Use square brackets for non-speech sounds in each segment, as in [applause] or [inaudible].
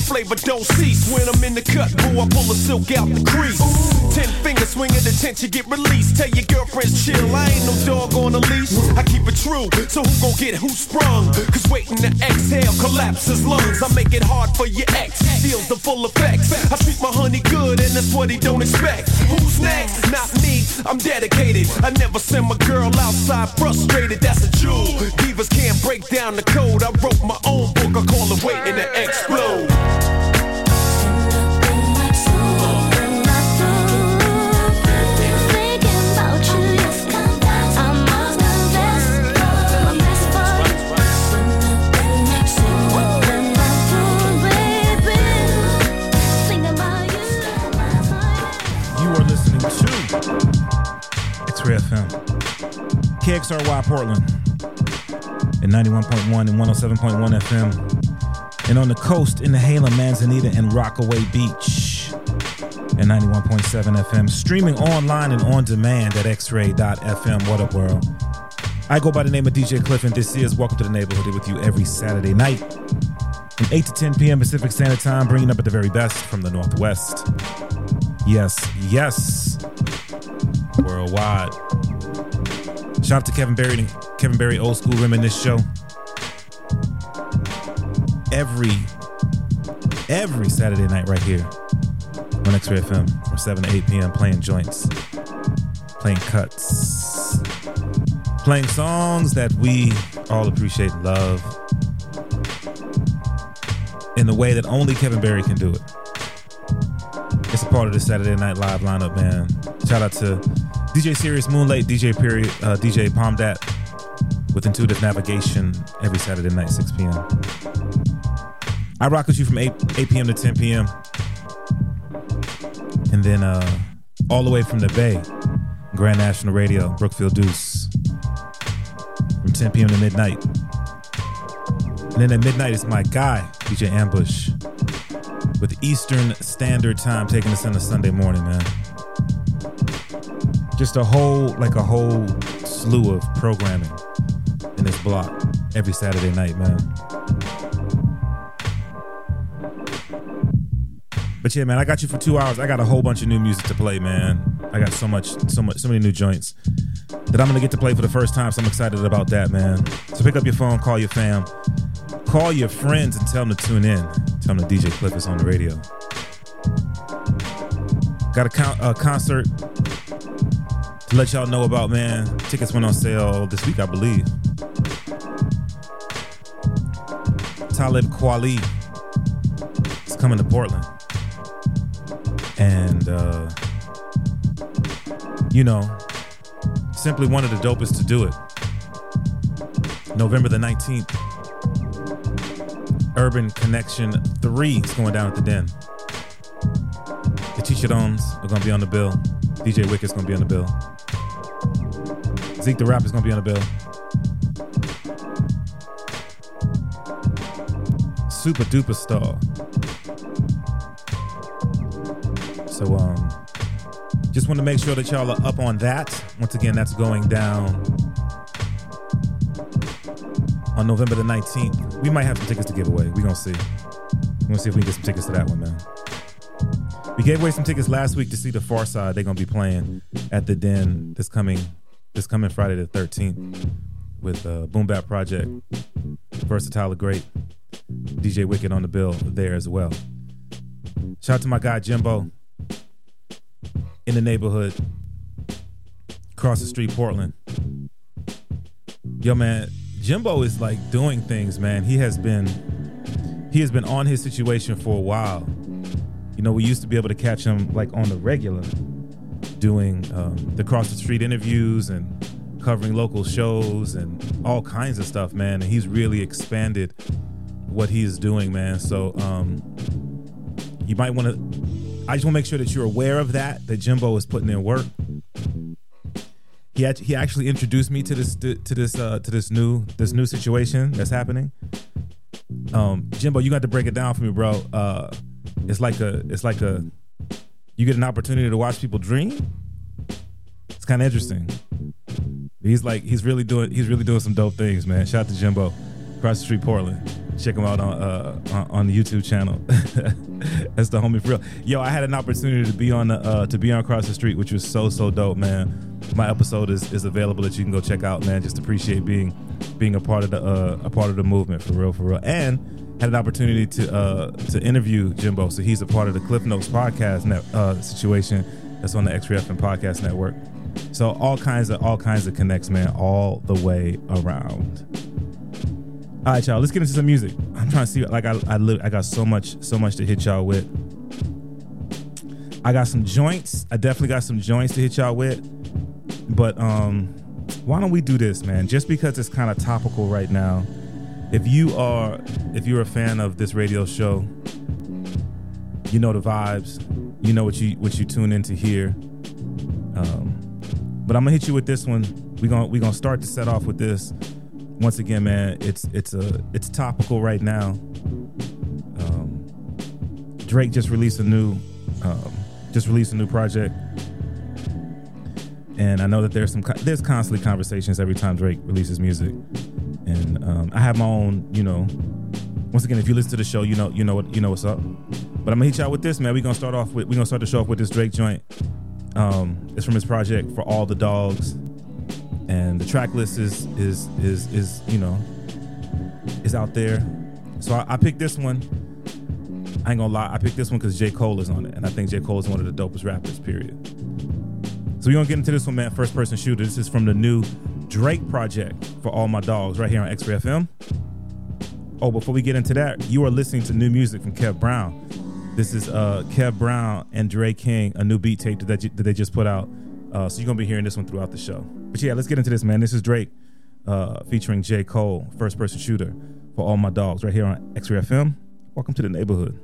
the flavor don't cease. When I'm in the cut, boo, I pull the silk out the crease. Ten fingers swinging the tent, you get released. Tell your girlfriends chill, I ain't no dog on a leash. I keep it true, so who gon' get who sprung? Cause waiting to exhale collapses lungs. I make it hard for your ex, feels the full effects. I treat my honey good, and that's what he don't expect. Who's next? Not me, I'm dedicated. I never send my girl outside frustrated, that's a jewel. Divas can't break down the code. I wrote my own book, I call it Waiting to Explode. X-Ray FM, KXRY Portland, at 91.1 and 107.1 FM, and on the coast in Nehalem, Manzanita, and Rockaway Beach, at 91.7 FM, streaming online and on demand at xray.fm. What up, world? I go by the name of DJ Cliff, and this is Welcome to the Neighborhood with you every Saturday night from 8 to 10 p.m. Pacific Standard Time, bringing up at the very best from the Northwest. Yes, yes. Worldwide. Shout out to Kevin Berry and Kevin Berry Old School Reminisce Show. Every every Saturday night right here on X-Ray FM from 7 to 8 p.m. playing joints, playing cuts, playing songs that we all appreciate and love in the way that only Kevin Berry can do it. Part of the Saturday Night Live lineup, man. Shout out to DJ Serious Moonlight, DJ Period, uh, DJ Dat with Intuitive Navigation every Saturday night, 6 p.m. I rock with you from 8, 8 p.m. to 10 p.m. And then uh, all the way from the Bay, Grand National Radio, Brookfield Deuce, from 10 p.m. to midnight. And then at midnight, it's my guy, DJ Ambush with Eastern Standard Time taking us in a Sunday morning, man. Just a whole, like a whole slew of programming in this block every Saturday night, man. But yeah, man, I got you for two hours. I got a whole bunch of new music to play, man. I got so much, so much, so many new joints that I'm gonna get to play for the first time. So I'm excited about that, man. So pick up your phone, call your fam, call your friends, and tell them to tune in. Them the DJ Cliff is on the radio. Got a, con- a concert to let y'all know about, man. Tickets went on sale this week, I believe. Talib Kweli is coming to Portland. And, uh, you know, simply one of the dopest to do it. November the 19th, Urban Connection 3 is going down at the Den. The Chicharones are going to be on the bill. DJ Wick is going to be on the bill. Zeke the Rapper is going to be on the bill. Super duper star. So, um, just want to make sure that y'all are up on that. Once again, that's going down on November the 19th. We might have some tickets to give away. We're to see. We're to see if we can get some tickets to that one, man. We gave away some tickets last week to see the Pharcyde. They're to be playing at the Den this coming this coming Friday the 13th with uh, Boom Bap Project, Vursatyl Great, DJ Wicked on the bill there as well. Shout out to my guy Jimbo in the neighborhood, across the street, Portland. Yo, man, Jimbo is like doing things, man. He has been he has been on his situation for a while. You know, we used to be able to catch him like on the regular, doing um, the cross the street interviews and covering local shows and all kinds of stuff, man. And he's really expanded what he is doing, man. So um, you might want to. I just want to make sure that you're aware of that. That Jimbo is putting in work. He act- he actually introduced me to this to this uh, to this new this new situation that's happening. Um, Jimbo, you got to break it down for me, bro. Uh, it's like a it's like a you get an opportunity to watch people dream. It's kind of interesting. He's like he's really doing he's really doing some dope things, man. Shout out to Jimbo. Across the street, Portland. Check him out on uh, on the YouTube channel. [laughs] That's the homie for real. Yo, I had an opportunity to be on the uh, to be on across the street, which was so so dope, man. My episode is, is available that you can go check out, man. Just appreciate being being a part of the uh, a part of the movement for real, for real, and had an opportunity to uh, to interview Jimbo. So he's a part of the Cliff Notes podcast net, uh, situation that's on the X-Ray FM podcast network. So all kinds of all kinds of connects, man, all the way around. All right, y'all. Let's get into some music. I'm trying to see. Like I, I, I got so much, so much to hit y'all with. I got some joints. I definitely got some joints to hit y'all with. But um, why don't we do this, man? Just because it's kind of topical right now. If you are, if you're a fan of this radio show, you know the vibes. You know what you what you tune in to hear. Um, but I'm gonna hit you with this one. We gonna we gonna start to set off with this once again, man, it's it's a it's topical right now. Um, Drake just released a new um, just released a new project, and I know that there's some there's constantly conversations every time Drake releases music, and um, I have my own, you know. Once again, if you listen to the show, you know you know what you know what's up. But I'm gonna hit y'all with this, man. We're gonna start off with we're gonna start the show off with this Drake joint. Um, it's from his project for all the dogs and the track list is is is is you know is out there. So I, I picked this one. I ain't gonna lie, I picked this one because J. Cole is on it, and I think J. Cole is one of the dopest rappers. Period. So we're gonna get into this one, man. First person shooter. This is from the new Drake project for all my dogs, right here on X-Ray FM. Oh, before we get into that, you are listening to new music from Kev Brown. This is uh, Kev Brown and Dre King, a new beat tape that, that they just put out. Uh, so you're gonna be hearing this one throughout the show. But yeah, let's get into this, man. This is Drake uh, featuring J. Cole, first person shooter for all my dogs, right here on X Ray FM. Welcome to the neighborhood.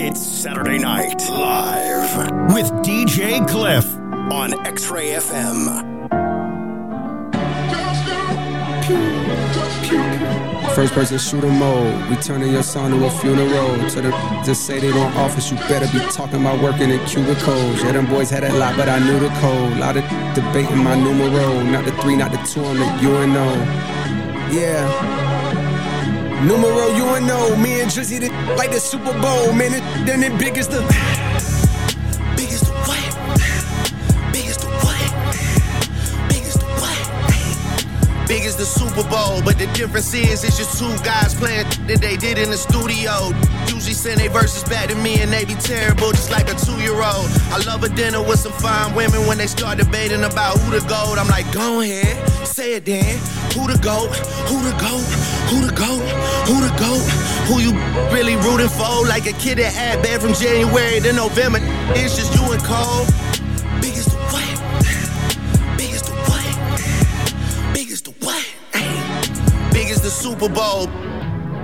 It's Saturday night live with DJ Cliff on X Ray FM. First person shooter mode. We turning your son to a funeral. To the just say they don't office, you better be talking about working in cubicles. Yeah, them boys had a lot, but I knew the code. Lot of debating my numero. Not the three, not the two, I'm the UNO. Yeah. Numero UNO. Me and Drizzy like the Super Bowl. Man, it, then it big as the. Big as the Super Bowl, but the difference is it's just two guys playing that they did in the studio. Usually send their verses back to me and they be terrible, just like a two year old. I love a dinner with some fine women when they start debating about who the gold. I'm like, go ahead, say it then. Who the goat? Who the goat? Who the goat? Who the goat? Who you really rooting for? Like a kid that had bad from January to November. It's just you and Cole. Super Bowl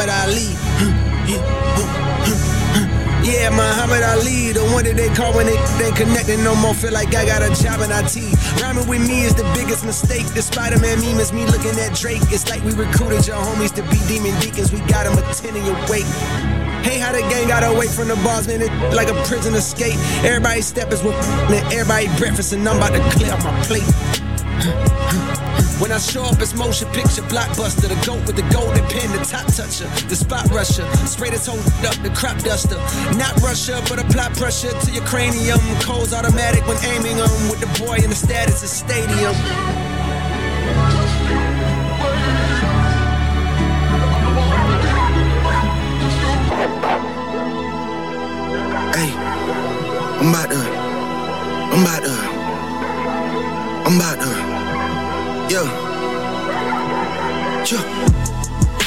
Muhammad Ali. Yeah, Muhammad Ali, the one that they call when they ain't connecting no more. Feel like I got a job in IT. Rhyming with me is the biggest mistake. The Spider Man meme is me looking at Drake. It's like we recruited your homies to be demon deacons. We got them attending your wake. Hey, how the gang got away from the bars, man, it like a prison escape. Everybody stepping with and everybody breakfast, and I'm about to clear up my plate. When I show up, it's motion picture blockbuster. The goat with the golden pen, the top toucher, the spot rusher. Spray this whole up, the crop duster. Not Russia, but apply pressure to your cranium. Cold's automatic when aiming them with the boy in the status of stadium. Hey, I'm about to, I'm about to, I'm about to. Yeah. Yeah.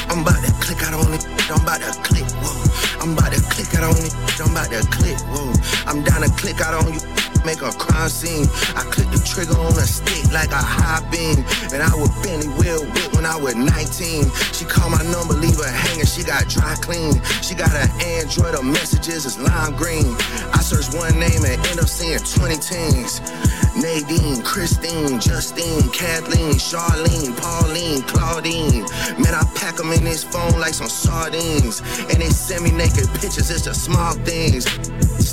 I'm about to click out on it. I'm about to click, whoa. I'm about to click out on it. I'm about to click, whoa. I'm down to click out on you make a crime scene. I click the trigger on a stick like a high beam. And I would Benny Will whip when I was 19. She called my number, leave her hanging, she got dry clean. She got an Android, her messages is lime green. I search one name and end up seeing 20 teens. Nadine, Christine, Justine, Kathleen, Charlene, Pauline, Claudine. Man, I pack them in this phone like some sardines. And they send me naked pictures, it's the small things.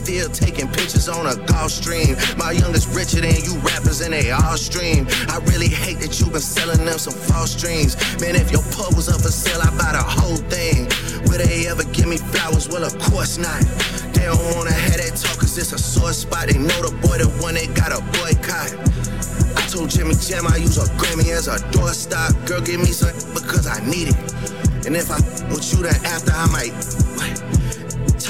Still taking pictures on a Gulfstream. My youngest richer than you rappers and they all stream. I really hate that you been selling them some false dreams. Man, if your pub was up for sale, I'd buy the whole thing. Will they ever give me flowers? Well, of course not. They don't wanna have that talk cause it's a sore spot. They know the boy the one they got a boycott. I told Jimmy Jam I use a Grammy as a doorstop. Girl, give me some because I need it. And if I with you then after, I might.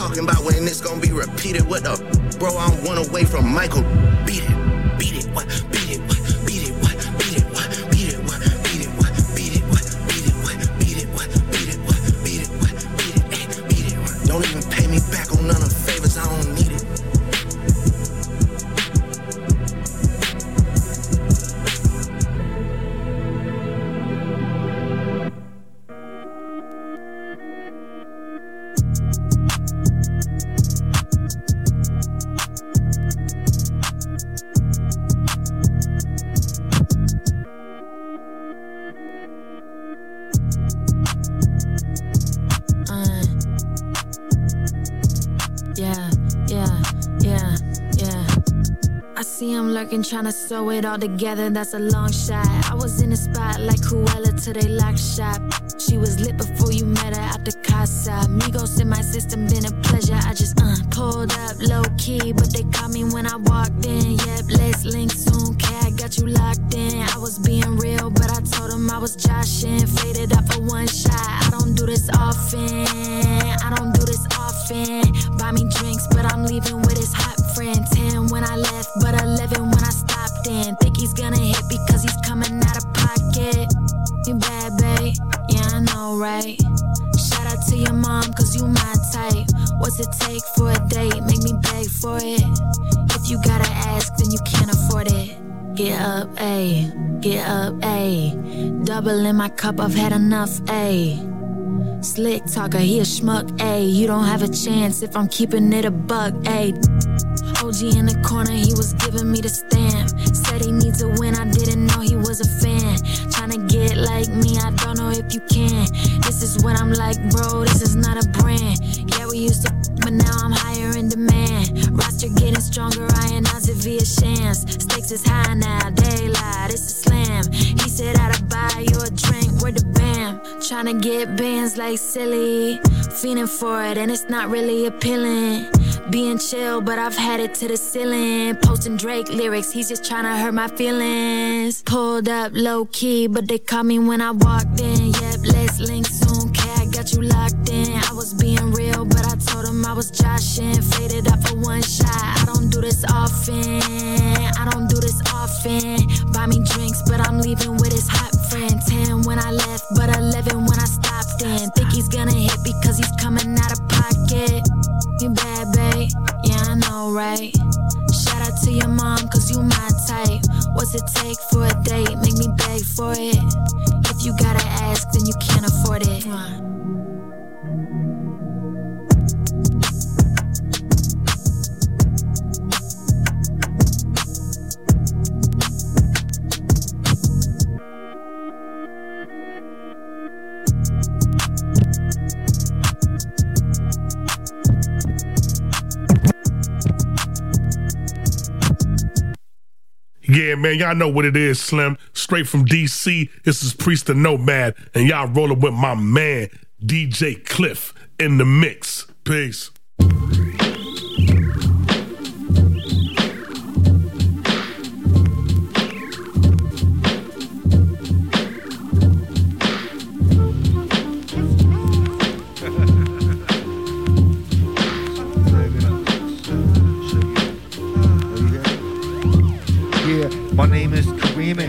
What? Talking about when this gonna be repeated. What the? Bro, I'm one away from Michael. Beat it, beat it, what? Beat it, what? Beat it, what? Beat it, what? Beat it, what? Beat it, what? Beat it, what? Beat it, what? Beat it, what? Beat it, what? Beat it, what? Beat it, ay, beat it, what? Don't even pay me back on none of trying to sew it all together. That's a long shot. I was in the spot like Cruella till they locked shop. She was lit before you met her at the casa. Migos in my system, been a pleasure. I just uh, pulled up low key, but they caught me when I walked in. Yep, let's link soon. In my cup, I've had enough, ayy. Slick talker, he a schmuck, ayy. You don't have a chance if I'm keeping it a buck, ayy. OG in the corner, he was giving me the stamp. Said he needs a win, I didn't know he was a fan. Tryna get like me, I don't know if you can. This is what I'm like, bro, this is not a brand. Yeah, we used to, but now I'm higher in demand. Roster getting stronger, bam. to get bands like silly. Feeling for it, and it's not really appealing. Being chill, but I've had it to the ceiling. Posting Drake lyrics, he's just trying to hurt my feelings. Pulled up low key, but they caught me when I walked in. Yep, let's link soon. Cat got you locked in. I was being real, but I told him I was joshing. Faded up for one shot. I don't do this often. I don't do this often. Buy me drinks, but I'm leaving with his hot friend. 10 when I left, but 11 I stopped right? Shout out to your mom, cause you my type. What's it take for a date? Make me beg for it. If you gotta ask, then you can't Yeah, man, y'all know what it is, Slim. Straight from DC, this is Priest the Nomad, and y'all rolling with my man, DJ Cliff, in the mix. Peace. My name is Kareem,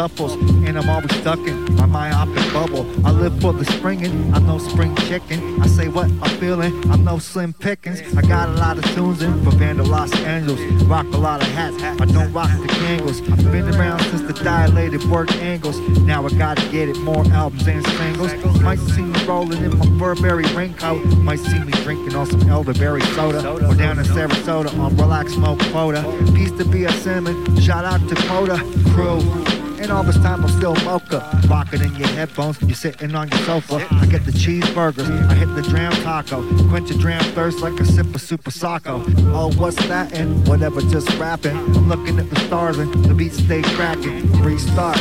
shuffles, and I'm always stuck in my myopic bubble. I live for the springing, I'm no spring chicken. I say what I'm feeling, I'm no slim pickings. I got a lot of tunes in for Vanda Los Angeles. Rock a lot of hats, I don't rock the Kangles. I've been around since the dilated work angles. Now I gotta get it, more albums and singles. Might see me rolling in my Burberry raincoat. Might see me drinking on some elderberry soda. Or down in Sarasota on relax smoke quota. Peace to be a Simmons, shout out to Quota Crew. And all this time I'm still Moka. Rocking in your headphones, you're sitting on your sofa. I get the cheeseburgers, I hit the dram taco. Quench a dram thirst like a sip of super socko. Oh, what's that? And whatever, just rapping. I'm looking at the stars and the beats stay cracking. Restart,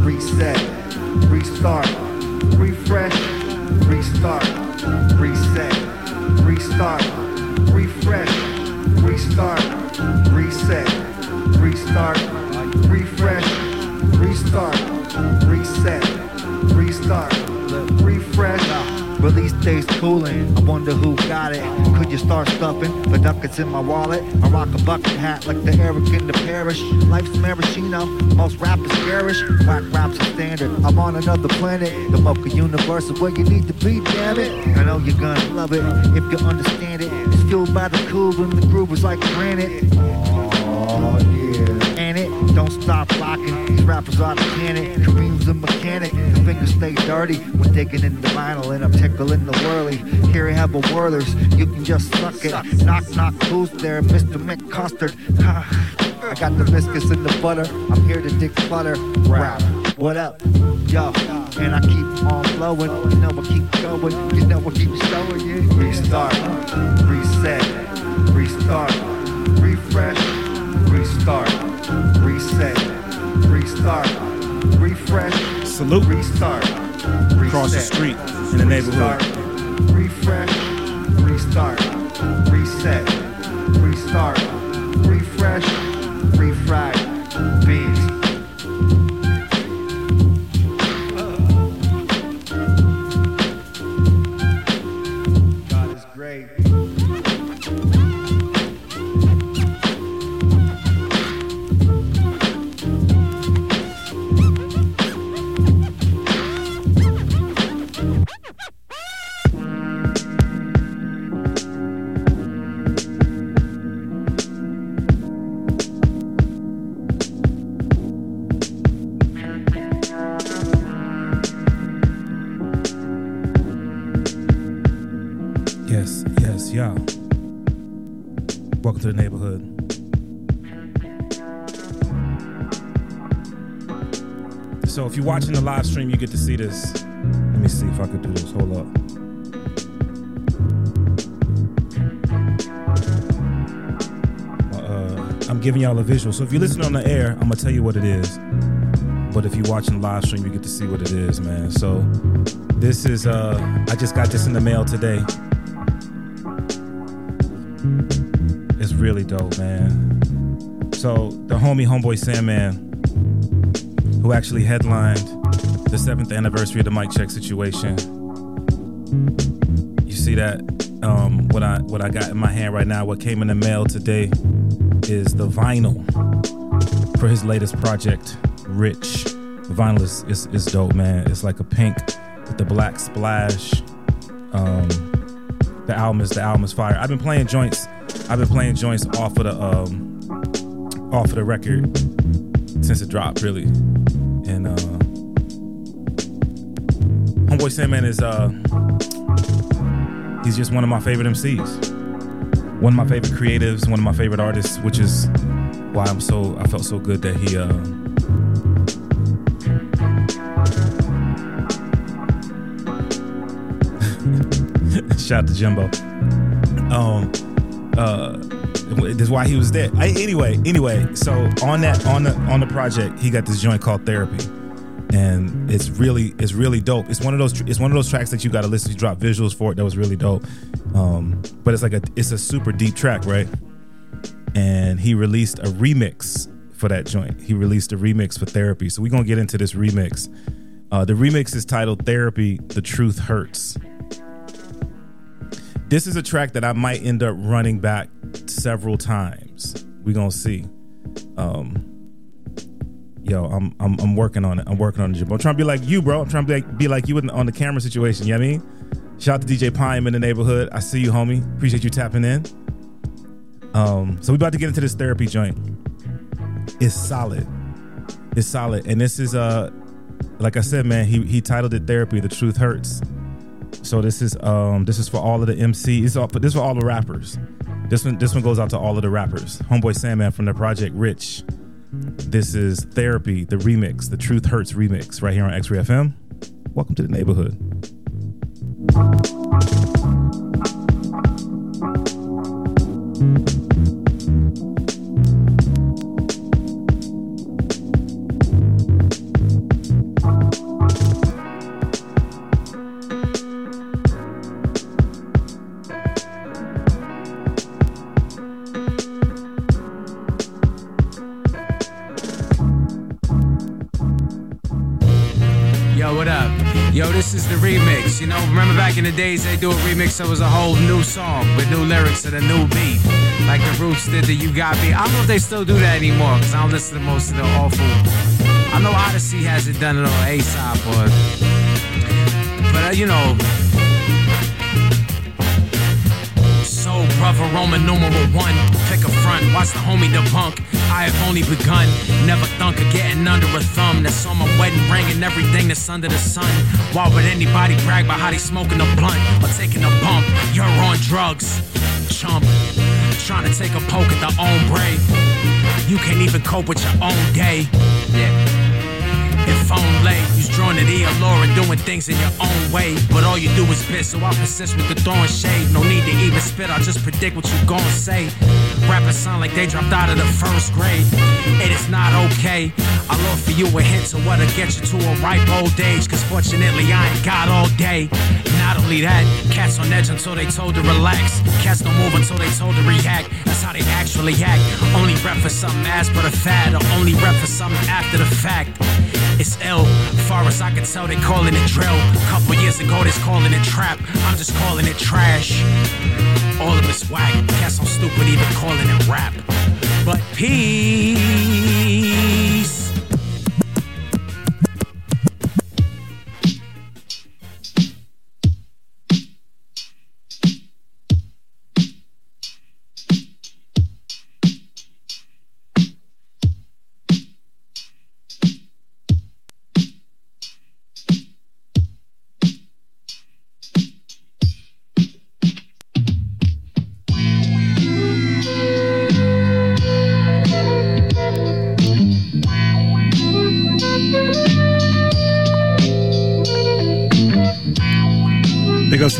reset, restart, refresh, restart, reset, restart, refresh, restart, reset, restart, refresh, restart, reset, restart, refresh. Release days cooling. I wonder who got it. Could you start stuffing the ducats in my wallet? I rock a bucket hat like the Eric in the parish. Life's maraschino. Most rappers garish. Whack rap's a standard. I'm on another planet. The Moka universe is where you need to be, damn it. I know you're gonna love it if you understand it. It's fueled by the cool and the groove is like granite. Don't stop rocking. These rappers are the cannon. Kareem's a mechanic. The fingers stay dirty when digging in the vinyl and I'm tickling the whirly. Here I have a whirlers. You can just suck it. Knock knock who's there? Mr. McCustard. [laughs] I got the biscuits and the butter. I'm here to dig clutter. Rap. What up? Yo, and I keep on flowing. You know I keep going. You know I keep showing you. Restart, reset, restart, refresh, restart, restart, refresh, Salute. restart, Across the street in the neighborhood. Restart, refresh, restart, reset, restart, refresh, you're watching the live stream, you get to see this. Let me see if I could do this. Hold up. Uh, I'm giving y'all a visual. So if you're listening on the air, I'm gonna tell you what it is. But if you're watching the live stream, you get to see what it is, man. So this is uh I just got this in the mail today. It's really dope, man. So the homie Homeboy Sandman, who actually headlined the seventh anniversary of the mic check situation. You see that? Um, what I what I got in my hand right now, what came in the mail today, is the vinyl for his latest project, Rich. The vinyl is, is, is dope, man. It's like a pink with the black splash. Um, the album is the album is fire. I've been playing joints. I've been playing joints off of the um, off of the record since it dropped, really. Homeboy Sandman is uh, he's just one of my favorite MCs. One of my favorite creatives, one of my favorite artists, which is why I'm so I felt so good that he uh, [laughs] shout out to Jimbo. Um, uh, this is why he was there. I, anyway, anyway, so on that on the on the project, he got this joint called Therapy, and it's really it's really dope. It's one of those it's one of those tracks that you got to listen. He drop visuals for it that was really dope. Um, but it's like a it's a super deep track, right? And he released a remix for that joint. He released a remix for Therapy. So we're gonna get into this remix. Uh, the remix is titled Therapy: The Truth Hurts. This is a track that I might end up running back several times. We're gonna see. Um, yo, I'm I'm I'm working on it. I'm working on it. I'm trying to be like you, bro. I'm trying to be like, be like you on the camera situation. You know what I mean? Shout out to DJ Pine in the neighborhood. I see you, homie. Appreciate you tapping in. Um, so we about to get into this therapy joint. It's solid. It's solid, and this is uh, like I said, man. He he titled it "Therapy." The truth hurts. So this is um this is for all of the MCs. Is, all, this is for all the rappers. This one this one goes out to all of the rappers. Homeboy Sandman from the Project Rich. This is Therapy, the remix, the Truth Hurts remix, right here on X Ray FM. Welcome to the neighborhood. Know, remember back in the days they do a remix that was a whole new song with new lyrics and a new beat. Like the Roots did the You Got Me. I don't know if they still do that anymore because I don't listen to most of the awful. I know Odyssey hasn't done it on A-side, but, but uh, you know, So, brother Roman numeral one. Pick a front, watch the homie debunk. I have only begun. Never thunk of getting under a thumb. That's on my wedding ring and everything that's under the sun. Why would anybody brag about how they smoking a blunt or taking a bump? You're on drugs, chump. Trying to take a poke at the ombre. You can't even cope with your own day. Yeah. If only you's drawn to the allure and doing things in your own way. But all you do is spit, so I persist with the throwing shade. No need to even spit, I just predict what you gon' say. Rappers sound like they dropped out of the first grade. It is not okay. I'll offer you a hint to what'll get you to a ripe old age. Cause fortunately, I ain't got all day. Not only that, cats on edge until they told to relax. Cats don't move until they told to react. That's how they actually act. Only rep for something as but a fad, or only rep for something after the fact. It's ill. Far as I can tell, they calling it drill. Couple years ago, they calling it trap. I'm just calling it trash. All of it's whack. Cats so stupid, even calling it rap. But peace.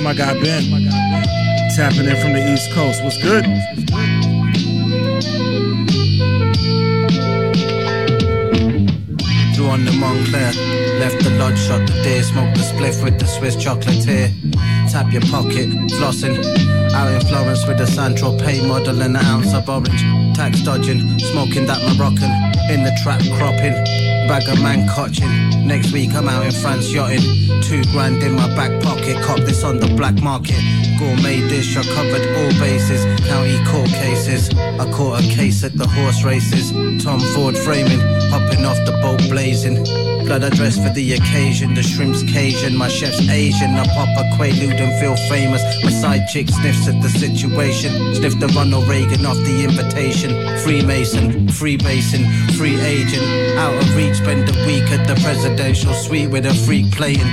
My guy Ben. Tapping in from the East Coast. What's good? Drew on the Montclair. Left the lodge shot the day. Smoked the spliff with the Swiss chocolatier. Tap your pocket, flossing. Out in Florence with the Sandro Pay model and an ounce of orange. Tax dodging, smoking that Moroccan. In the trap cropping. Bag of man cotching. Next week I'm out in France yachting. Two grand in my back pocket. Cop this on the black market. Gourmet dish, I covered all bases. County court cases. I caught a case at the horse races. Tom Ford framing. Hopping off the boat blazing. Blood I dress for the occasion. The shrimp's Cajun. My chef's Asian. I pop a Quaalude and feel famous. My side chick sniffs at the situation. Sniff the Ronald Reagan off the invitation. Freemason, freemason, free agent. Out of reach, spend a week at the presidential suite with a freak playing.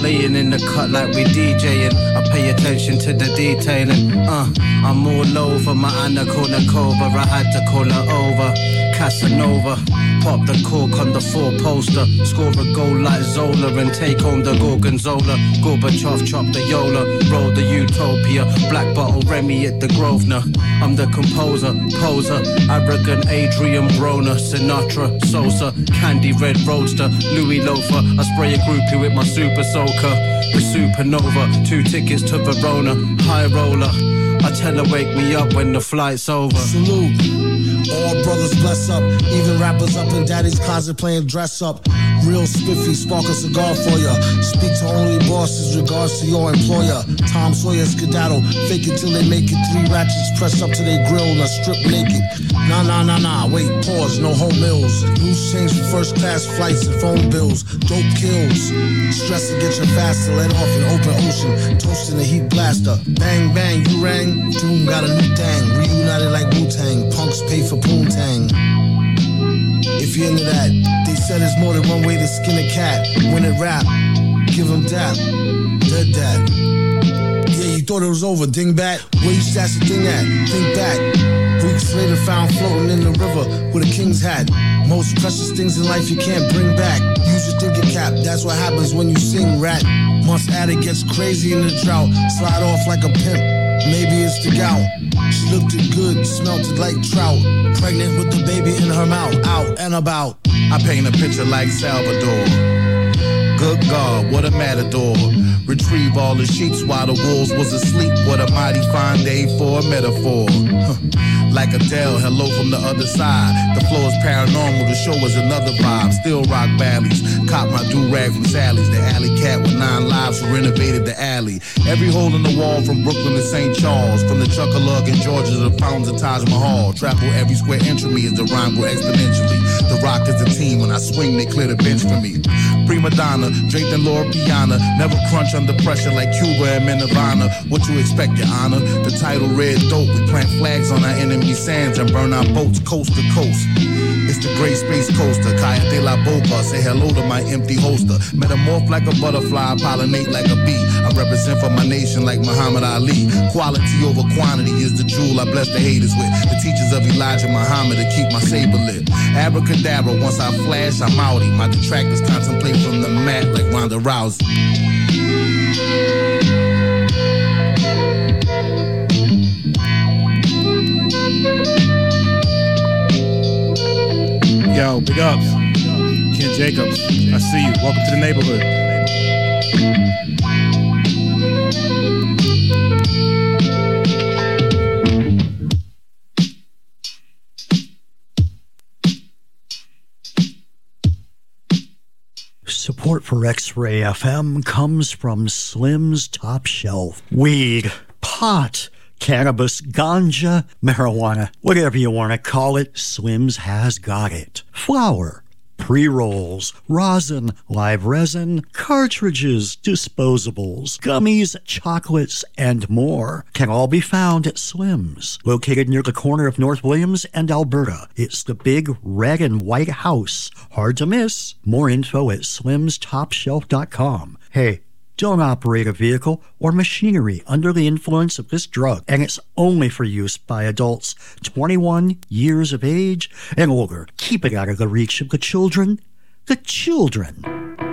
Laying in the cut like we DJing. I pay attention to the detailing. Uh, I'm all over my Anna Kournikova. I had to call her over. Casanova. Pop the cork on the four poster. Score a goal like Zola and take home the Gorgonzola. Gorbachev chop the Yola. Roll the Utopia. Black bottle Remy at the Grosvenor. I'm the composer, poser. Arrogant Adrian Broner. Sinatra, Sosa. Candy Red Roadster. Louis Loafer. I spray a groupie with my super soaker. The supernova. Two tickets to Verona. High roller. I tell her wake me up when the flight's over. Salute. All brothers bless up, even rappers up in daddy's closet playing dress up. Real spiffy, spark a cigar for ya. Speak to only bosses, regards to your employer. Tom Sawyer skedaddle, fake it till they make it. Three ratchets pressed up to their grill and a strip naked. Nah, nah, nah, nah, wait, pause, no home meals. Loose change for first class flights and phone bills. Dope kills. Stress to get your faster, let off in open ocean. Toasting the heat blaster. Bang, bang, you rang. Doom got a new thing. Reunited like Wu Tang. Punks pay for Poontang. If you're into that, they said there's more than one way to skin a cat. When it rap, give them dap. Dead dad. Yeah, you thought it was over, dingbat. Where you stash the thing at? Think back. Weeks later, found floating in the river with a king's hat. Most precious things in life you can't bring back. Use your thinking cap, that's what happens when you sing rat. Months addict gets crazy in the drought. Slide off like a pimp. Maybe it's the gout. She looked it good, smelt it like trout. Pregnant with the baby in her mouth, out and about. I paint a picture like Salvador. Good God, what a matador. Retrieve all the sheets while the wolves was asleep. What a mighty fine day for a metaphor. like Adele, hello from the other side. The floor is paranormal, the show is another vibe. Still rock valleys. Cop my do rag from Sally's. The alley cat with nine lives who renovated the alley. Every hole in the wall from Brooklyn to St. Charles. From the Chuckalug in Georgia to the fountains of Taj Mahal. Travel every square inch of me as the rhyme grow exponentially. The rock is the team. When I swing, they clear the bench for me. Prima donna, draped in Loro Piana. Never crunch under pressure like Cuba and Nirvana. What you expect, your honor? The title red dope. We plant flags on our enemy sands and burn our boats coast to coast. It's the great space coaster, Kaya de la Boca. Say hello to my empty holster. Metamorph like a butterfly, pollinate like a bee. I represent for my nation like Muhammad Ali. Quality over quantity is the jewel I bless the haters with. The teachers of Elijah Muhammad to keep my saber lit. Abracadabra, once I flash, I'm outie. My detractors contemplate from the mat like Ronda Rousey. Yo, big ups. Ken Jacobs, I see you. Welcome to the neighborhood. Support for X Ray FM comes from Slim's Top Shelf. Weed, pot, cannabis, ganja, marijuana, whatever you want to call it, Slim's has got it. Flour, pre rolls, rosin, live resin, cartridges, disposables, gummies, chocolates, and more can all be found at Slim's, located near the corner of North Williams and Alberta. It's the big red and white house. Hard to miss. More info at slimstopshelf.com. Hey, don't operate a vehicle or machinery under the influence of this drug, and it's only for use by adults 21 years of age and older. Keep it out of the reach of the children. The children.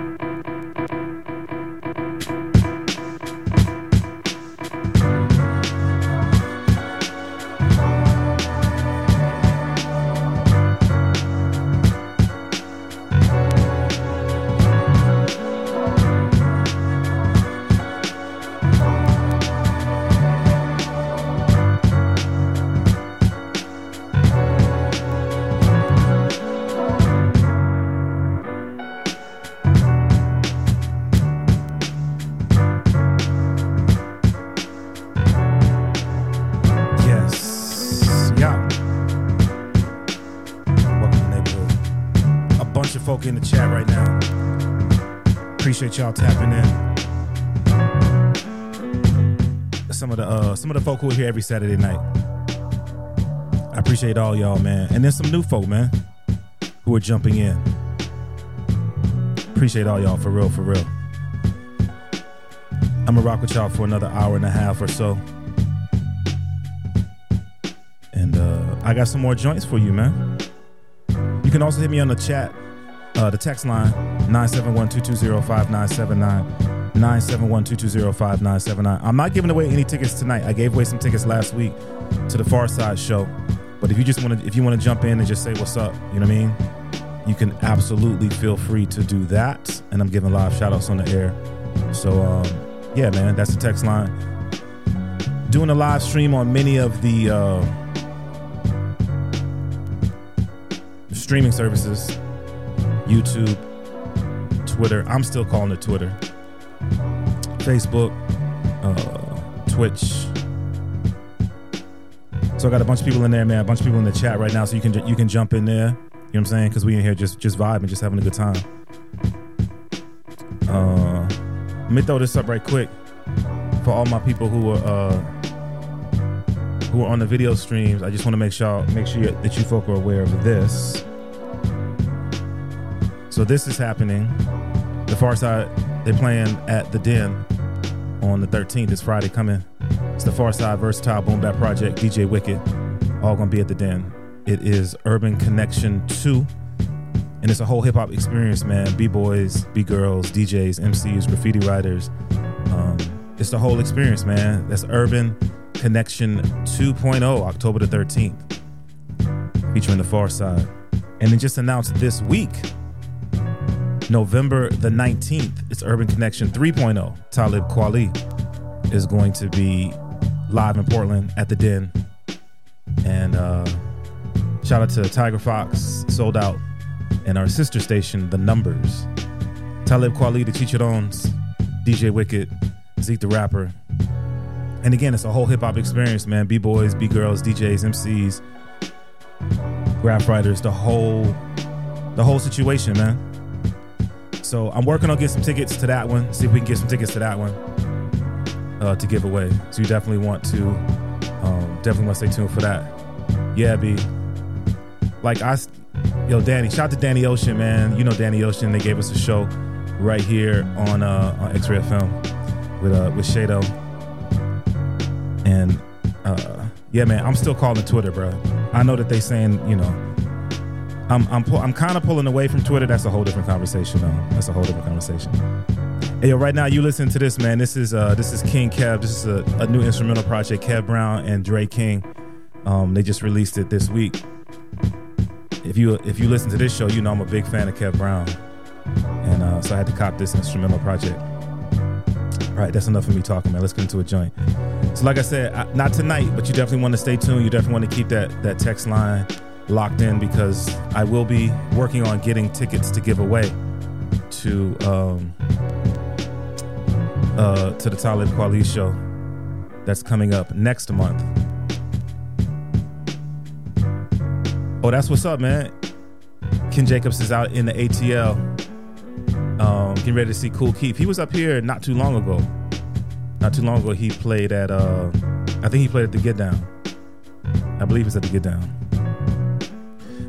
Appreciate y'all tapping in. Some of the uh some of the folk who are here every Saturday night. I appreciate all y'all, man. And then some new folk, man, who are jumping in. Appreciate all y'all for real, for real. I'm gonna rock with y'all for another hour and a half or so. And uh, I got some more joints for you, man. You can also hit me on the chat, uh, the text line, 971-220-5979, 971-220-5979. I'm not giving away any tickets tonight. I gave away some tickets last week to the Pharcyde show. But if you just want to, if you want to jump in and just say what's up, you know what I mean? You can absolutely feel free to do that. And I'm giving live shout outs on the air. So, um, yeah, man, that's the text line. Doing a live stream on many of the, uh, streaming services, YouTube, Twitter. I'm still calling it Twitter. Facebook, uh, Twitch. So I got a bunch of people in there, man. A bunch of people in the chat right now, so you can you can jump in there. You know what I'm saying? Because we in here just just vibing, just having a good time. Uh, let me throw this up right quick for all my people who are uh, who are on the video streams. I just want to make sure make sure that you folk are aware of this. So this is happening. The Pharcyde, they're playing at the Den on the 13th. It's Friday coming. It's the Far Side Vursatyl Boom Bap Project, DJ Wicked, all gonna be at the Den. It is Urban Connection 2. And it's a whole hip hop experience, man. B boys, B girls, DJs, MCs, graffiti writers. Um, it's the whole experience, man. That's Urban Connection 2.0, October the 13th, featuring the Pharcyde. And then just announced this week, November the 19th, it's Urban Connection 3.0. Talib Kweli is going to be live in Portland at the Den. And uh, shout out to Tiger Fox, sold out, and our sister station, The Numbers. Talib Kweli, the Chicharones, DJ Wicked, Zeke the Rapper. And again, it's a whole hip hop experience, man. B boys, B girls, DJs, MCs, graph writers, the whole, the whole situation, man. So I'm working on getting some tickets to that one. See if we can get some tickets to that one uh, to give away. So you definitely want to, um, definitely want to stay tuned for that. Yeah, B. Like I, yo, Danny. Shout out to Danny Ocean, man. You know Danny Ocean. They gave us a show right here on uh, on X-Ray FM with uh, with Shado. And uh, yeah, man, I'm still calling Twitter, bro. I know that they saying, you know, I'm I'm I'm kind of pulling away from Twitter. That's a whole different conversation, though. That's a whole different conversation. Hey, yo, right now you listen to this, man. This is uh this is King Kev. This is a, a new instrumental project. Kev Brown and Dre King. Um, they just released it this week. If you if you listen to this show, you know I'm a big fan of Kev Brown, and uh, so I had to cop this instrumental project. All right, that's enough of me talking, man. Let's get into a joint. So, like I said, I, not tonight, but you definitely want to stay tuned. You definitely want to keep that that text line locked in because I will be working on getting tickets to give away to um, uh, to the Talib Kweli show that's coming up next month. Oh, that's what's up, man. Ken Jacobs is out in the ATL. Um, getting ready to see Kool Keith. He was up here not too long ago. Not too long ago, he played at. Uh, I think he played at the Get Down. I believe it's at the Get Down.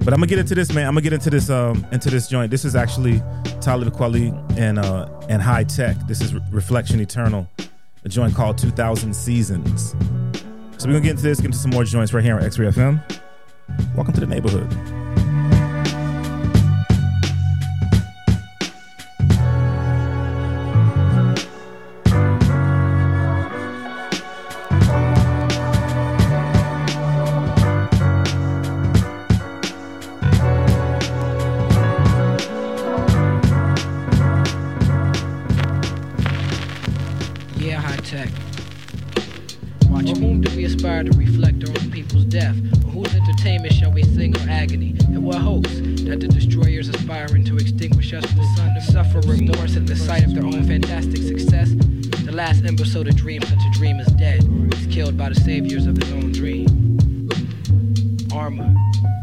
But I'm gonna get into this, man. I'm gonna get into this um into this joint. This is actually Talib Kweli and uh and Hi-Tek. This is Re- Reflection Eternal, a joint called 2000 Seasons. So we're gonna get into this, get into some more joints right here on X-Ray FM. Welcome to the neighborhood. By the saviors of his own dream. Armor.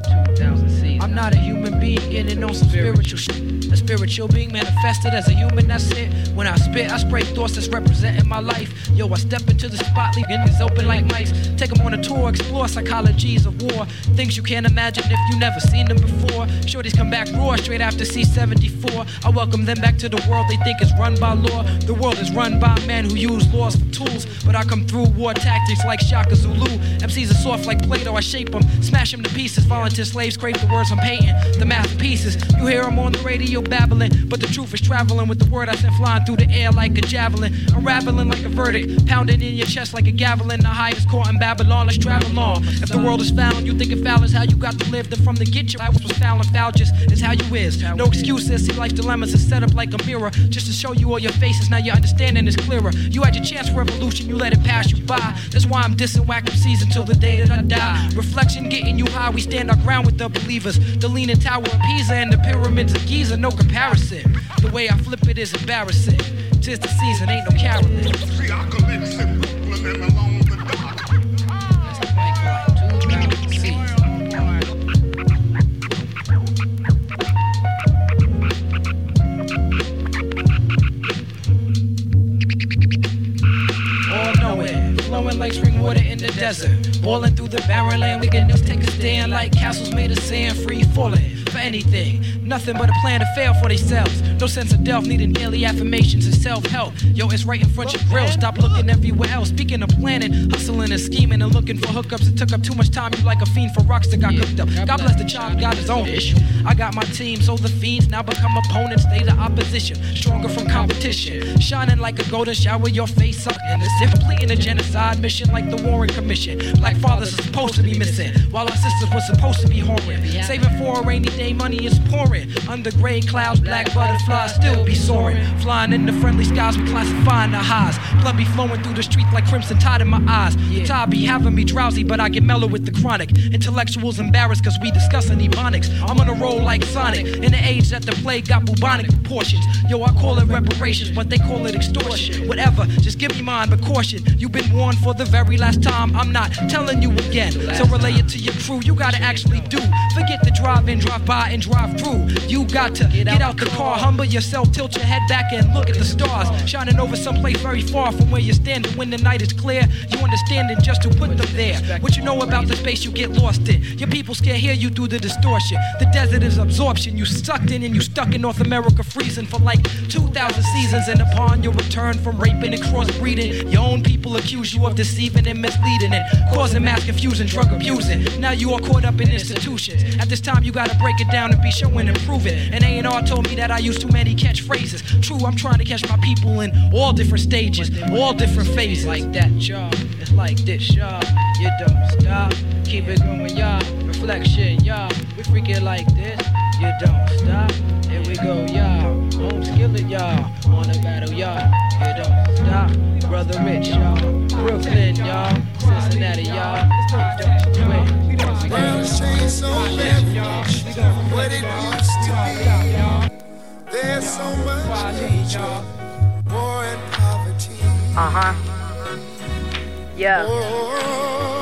2000 seasons. I'm not a human being getting on some spiritual shit. Spiritual being manifested as a human, that's it. When I spit, I spray thoughts that's representing my life. Yo, I step into the spot, leaving is open like mice. Take them on a tour, explore psychologies of war. Things you can't imagine if you never seen them before. Shorties come back raw straight after C74. I welcome them back to the world they think is run by law. The world is run by men who use laws for tools. But I come through war tactics like Shaka Zulu. MCs are soft like Play Doh, I shape them, smash them to pieces. Volunteer slaves scrape the words I'm painting, the masterpieces. You hear them on the radio still babbling, but the truth is traveling with the word I sent flying through the air like a javelin. Unraveling like a verdict, pounding in your chest like a javelin. The highest court in Babylon, let's travel on. If the world is found, you think it foul is how you got to live. Then from the get you, I was foul and foul just is how you is. No excuses, see life's dilemmas is set up like a mirror just to show you all your faces. Now your understanding is clearer. You had your chance for revolution, you let it pass you by. That's why I'm dissing whack MCs until the day that I die. Reflection getting you high, we stand our ground with the believers. The leaning tower of Pisa and the pyramids of Giza, no comparison. The way I flip it is embarrassing. Tis the season, ain't no caroling. All knowing, flowing like spring water in the desert. Boiling through the barren land, we can just take a stand like castles made of sand, free falling for anything. Nothing but a plan to fail for themselves. No sense of delf, needing daily affirmations and self help. Yo, it's right in front of your grill. Stop looking everywhere else. Speaking of planning, hustling and scheming and looking for hookups. It took up too much time. You like a fiend for rocks that got cooked up. God bless the child, got his own issue. I got my team, so the fiends now become opponents. They the opposition, stronger from competition. Shining like a golden shower, your face up. And it's completing a genocide mission like the Warren Commission. Black fathers are supposed to be missing, while our sisters were supposed to be whoring. Saving for a rainy day, money is pouring. Under gray clouds, black butterflies still be soaring. Flying in the friendly skies, we classifying the highs. Blood be flowing through the streets like crimson tide in my eyes. The tide be having me drowsy, but I get mellow with the chronic. Intellectuals embarrassed cause we discussing ebonics. I'm on a roll like Sonic. In the age that the plague got bubonic proportions. Yo, I call it reparations, but they call it extortion. Whatever, just give me mine, but caution. You've been warned for the very last time. I'm not telling you again. So relay it to your crew. You gotta actually do. Forget the drive in, drive by, and drive through. You got to get out the car, humble yourself, tilt your head back, and look at the stars shining over someplace very far from where you're standing. When the night is clear, you understanding just to put them there. What you know about the space you get lost in. Your people can't hear you through the distortion. The desert is absorption. You sucked in and you stuck in North America, freezing for like 2,000 seasons. And upon your return from raping and crossbreeding, your own people accuse you of deceiving and misleading and causing mass confusion, drug abusing. Now you are caught up in institutions. At this time, you gotta break it down and be showing and it. And A&R told me that I use too many catchphrases. True, I'm trying to catch my people in all different stages, all different phases. Like that, y'all. It's like this, y'all. You don't stop. Keep it going, y'all. Reflection, y'all. We freak it like this. You don't stop. Here we go, y'all. Home Skillit, y'all. On the battle, y'all. You don't stop. Brother Rich, y'all. Brooklyn, y'all. Cincinnati, y'all. World's changed so much from what it used to be. There's so much nature, war and poverty. Uh huh. Yeah.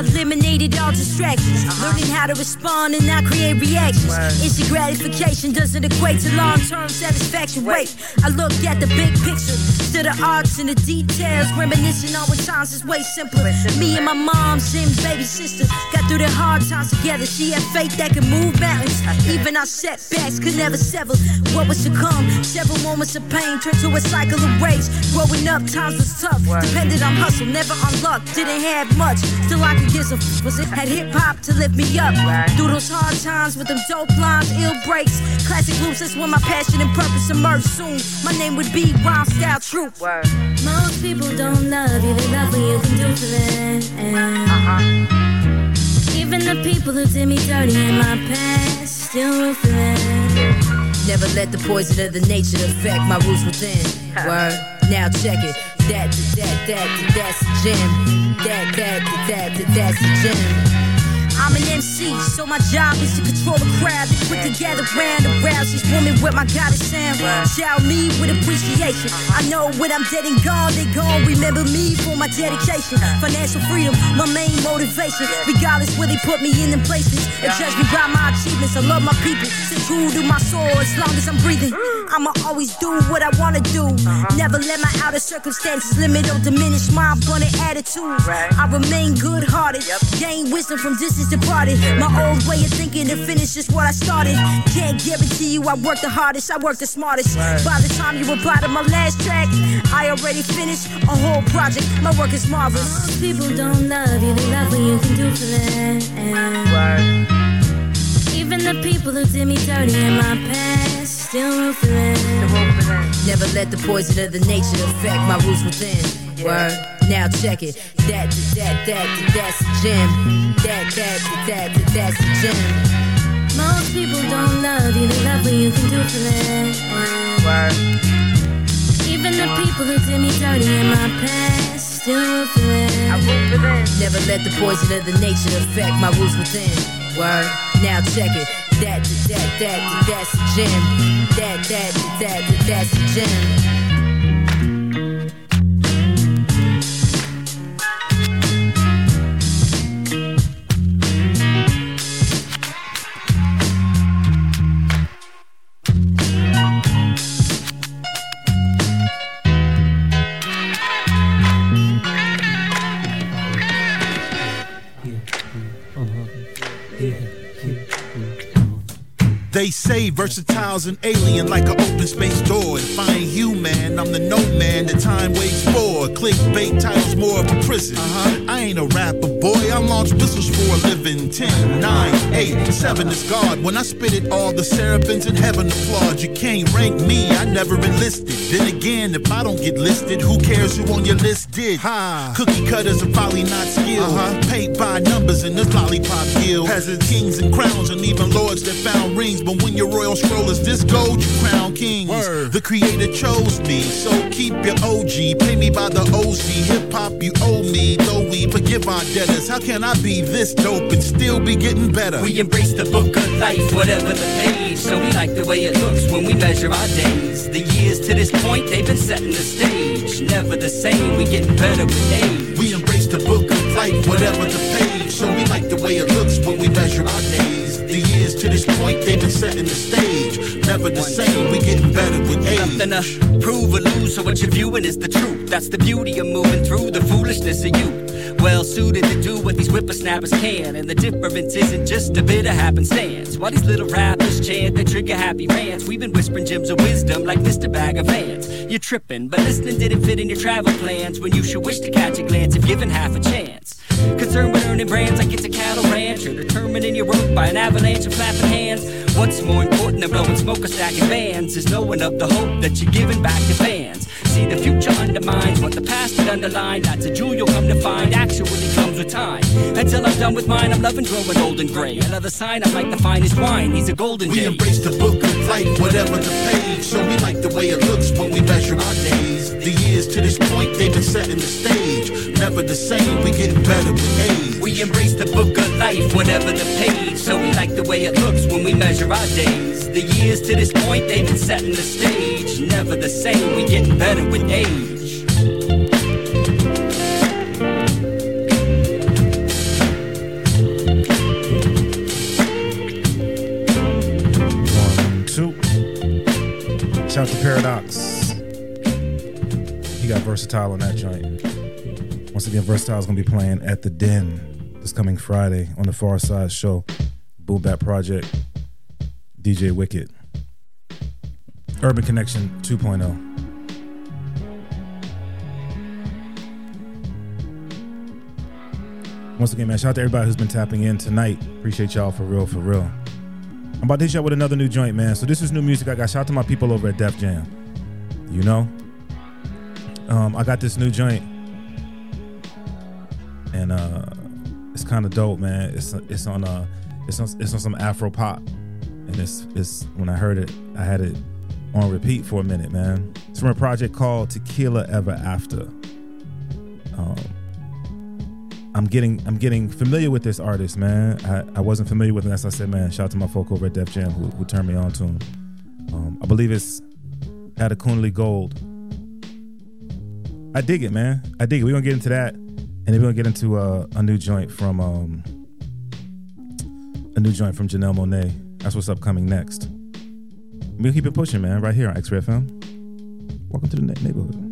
I eliminated all distractions, learning how to respond and not create reactions. Instant gratification doesn't equate to long-term satisfaction. Wait, I look at the big picture, to the arts and the details, reminiscing on when times is way simpler. Me and my mom, and baby sister got through the hard times together. She had faith that could move mountains, even our setbacks could never sever what was to come. Several moments of pain turned to a cycle of rage. Growing up, times was tough, depended on hustle, never on luck. Didn't have much, still I could give a f- was it had hip hop to lift me up through those hard times with them dope lines, ill breaks, classic loops. That's when my passion and purpose emerge soon. My name would be RhymeStyleTroop. Most people don't love you, they love what you can do for them. Even the people who did me dirty in my past still root for them. Never let the poison of the nature affect my roots within. Word. Now check it. That, that, that, that, that's the gym. That, that, that, that, that's the gym. I'm an MC, so my job is to control the crowd. They put together round and round. These women with my goddess sound. Shout me with appreciation. I know when I'm dead and gone, they gon' remember me for my dedication. Financial freedom, my main motivation. Regardless where they put me in them places. They judge me by my achievements. I love my people. Stay true to my soul as long as I'm breathing. I'ma always do what I wanna do. Uh-huh. Never let my outer circumstances limit or diminish my abundant attitude. I remain good hearted. Gain wisdom from distance departed. My old way of thinking to finish is what I started. Can't guarantee you I work the hardest, I work the smartest. By the time you reply to my last track, I already finished a whole project. My work is marvelous. Most people don't love you, they love what you can do for them. Even Even the people who did me dirty in my past still root for them. Never let the poison of the nature affect my roots within. Word. Now check it. That, that, that, that, that's a gem. That, that, that, that, that's a gem. Most people don't love you, they love what you can do for them. Word. Even the people who did me dirty in my past still root for them. I root for them. Never let the poison of the nature affect my roots within. Word. Now check it. That, that, that, that, that's the gem. That, that, that, that, that's the gem. They say Vursatyl's an alien like an open space door. If I ain't human, I'm the no man The time waits for. Clickbait titles more of a prison. Uh-huh. I ain't a rapper, boy. I launch missiles for a living. 10, 9, 8, 7 is God. When I spit it, all the seraphins in heaven applaud. You can't rank me, I never enlisted. Then again, if I don't get listed, who cares who on your list did? Ha! Cookie cutters are probably not skilled. Uh-huh. Paid by numbers in this lollipop guild. Peasants, kings, and crowns, and even lords that found rings. But when your royal scroll is this gold, you crown kings. The creator chose me, so keep your OG. Pay me by the OZ. Hip hop, you owe me. Though we forgive our debtors, how can I be this dope and still be getting better? We embrace the book of life, whatever the page. So we like the way it looks when we measure our days. The years to this point, they've been setting the stage. Never the same, we getting better with age. We embrace the book of life, whatever the page. So we like the way it looks when we measure our days. Years to this point, they've been setting the stage. Never the same, we getting better with age. Nothing to prove or lose, so what you're viewing is the truth. That's the beauty of moving through the foolishness of youth. Well suited to do what these whippersnappers can, and the difference isn't just a bit of happenstance. While these little rappers chant they trigger happy rants, we've been whispering gems of wisdom like Mr. Bagger Vance. You're tripping, but listening didn't fit in your travel plans when you should wish to catch a glance if given half a chance. Concerned with earning brands like it's a cattle ranch, or determined in your work by an avalanche of flapping hands. What's more important than blowing smoke or stacking bands is knowing of the hope that you're giving back to fans. See, the future undermines what the past had underlined. That's a jewel you'll come to find actually it comes with time. Until I'm done with mine, I'm loving growing old and gray. Another sign I'm like the finest wine, he's a golden We jay. embrace the book of life, whatever the page. So we like the way it looks when we measure our days. The years to this point, they've been setting the stage. Never the same, we getting better with age. We embrace the book of life, whatever the page. So we like the way it looks when we measure our days. The years to this point, they've been setting the stage. Never the same, we getting better with age. One, two. Shout out to Paradox. He got Vursatyl on that joint. Once again, Vursatyl is gonna be playing at the Den this coming Friday on the Pharcyde Show. Boom Bap Project. DJ Wicked. Urban Connection oh. 2.0. Once again, man, shout out to everybody who's been tapping in tonight. Appreciate y'all for real, for real. I'm about to hit y'all with another new joint, man. So this is new music I got. Shout out to my people over at Def Jam. You know, um, I got this new joint, and uh, it's kind of dope, man. It's it's on uh, it's on it's on some Afro pop, and it's it's when I heard it, I had it on repeat for a minute, man. It's from a project called Tequila Ever After. Um, I'm getting I'm getting familiar with this artist, man. I, I wasn't familiar with him. As I said, man, shout out to my folk over at Def Jam who, who turned me on to him. Um, I believe it's Adekunle Gold. I dig it, man. I dig it. We're gonna get into that, and then we're gonna get into uh, a new joint from um, a new joint from Janelle Monáe. That's what's upcoming next. Gonna keep it pushing, man. Right here on X-Ray FM. Welcome to the ne- neighborhood.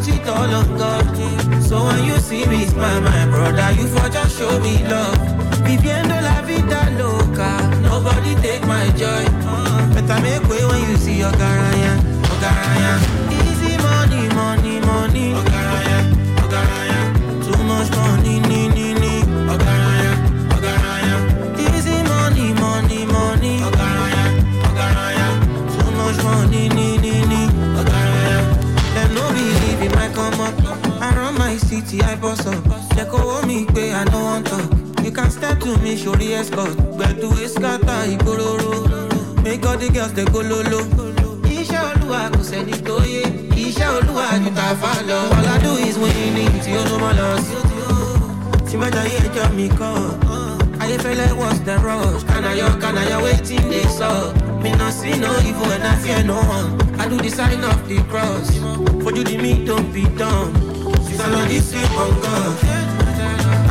put it all on God. So when you see me smile, my brother, you for just show me love. Viviendo la vida loca, nobody take my joy. Uh, better make way when you see your garayan, your garayan. Easy money, money, money. Your tí i bust up jẹ́ kó wọ́n mi pé i no wan talk you can step to me sori escort gbẹ̀du escata ìgbòròrò make all the girls dey go lolo. iṣẹ́ olúwa kò sẹ́ni tó yé iṣẹ́ olúwa ju tàfà lọ. ọ̀làdùn is winning tí ó ló mọ̀ lọ sí. tí mẹ́ta yé ẹjọ́ mi kọ́ ayéfẹ́lẹ́ was the rush kànáyọ kànáyọ wetin dey sup. Me not see no evil and I fear no one. I do the sign of the cross. For you, the meat don't be dumb.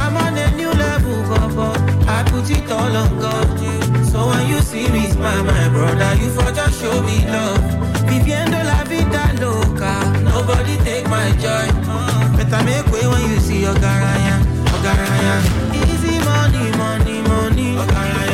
I'm on a new level, God, I put it all on God. So when you see me smile, my brother, you for just show me love. Viviendo la vida loca, nobody take my joy. Better make way when you see your garaya, your garaya. Easy money, money, money, your.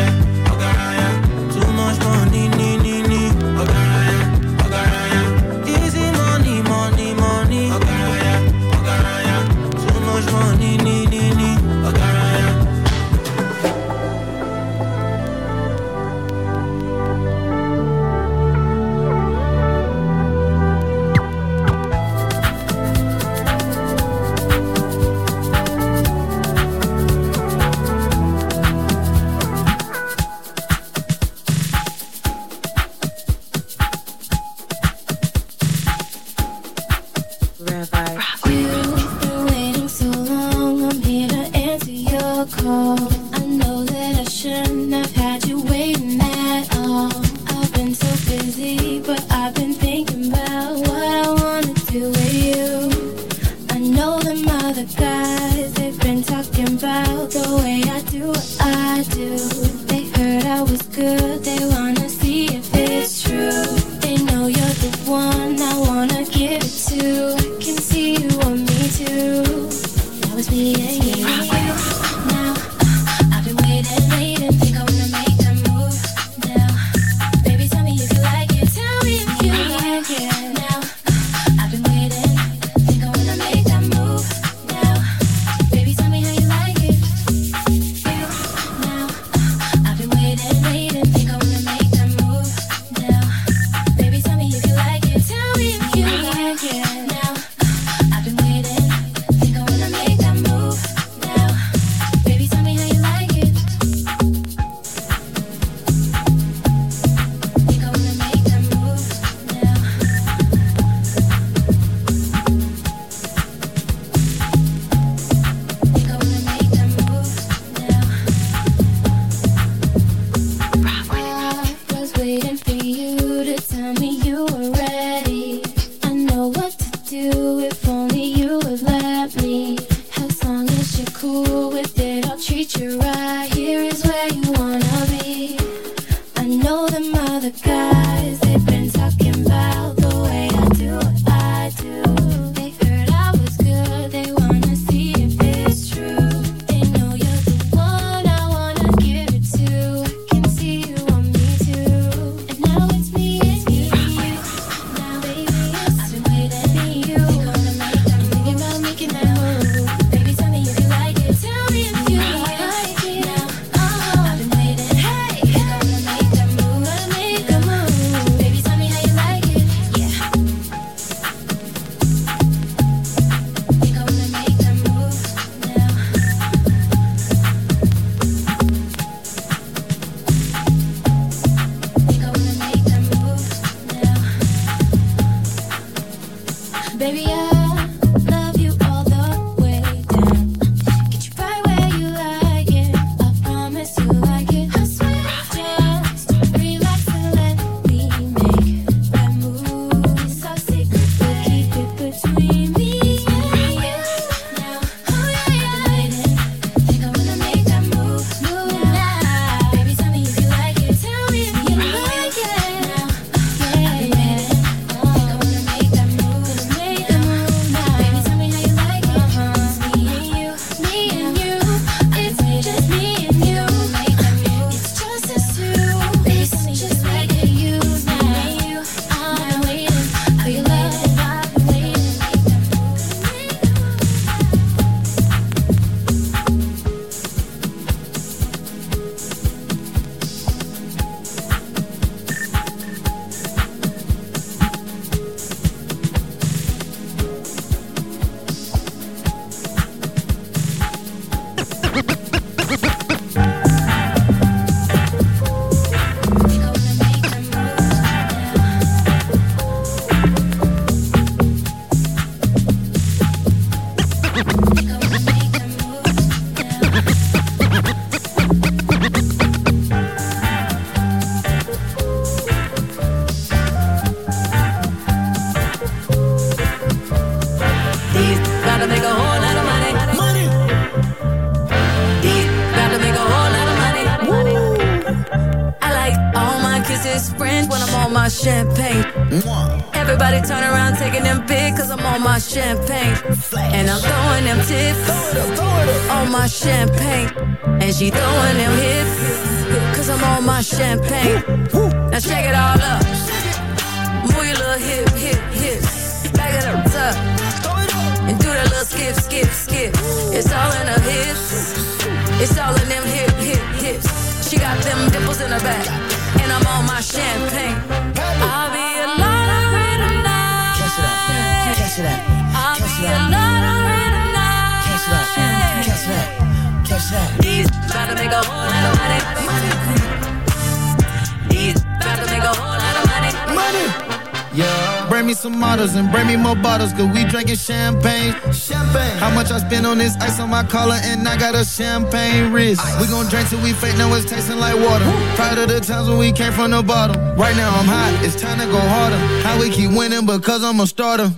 Champagne wrist. We gon' drink till we fake, now it's tasting like water. Proud of the times when we came from the bottom. Right now I'm hot, it's time to go harder. How we keep winning because I'm a starter.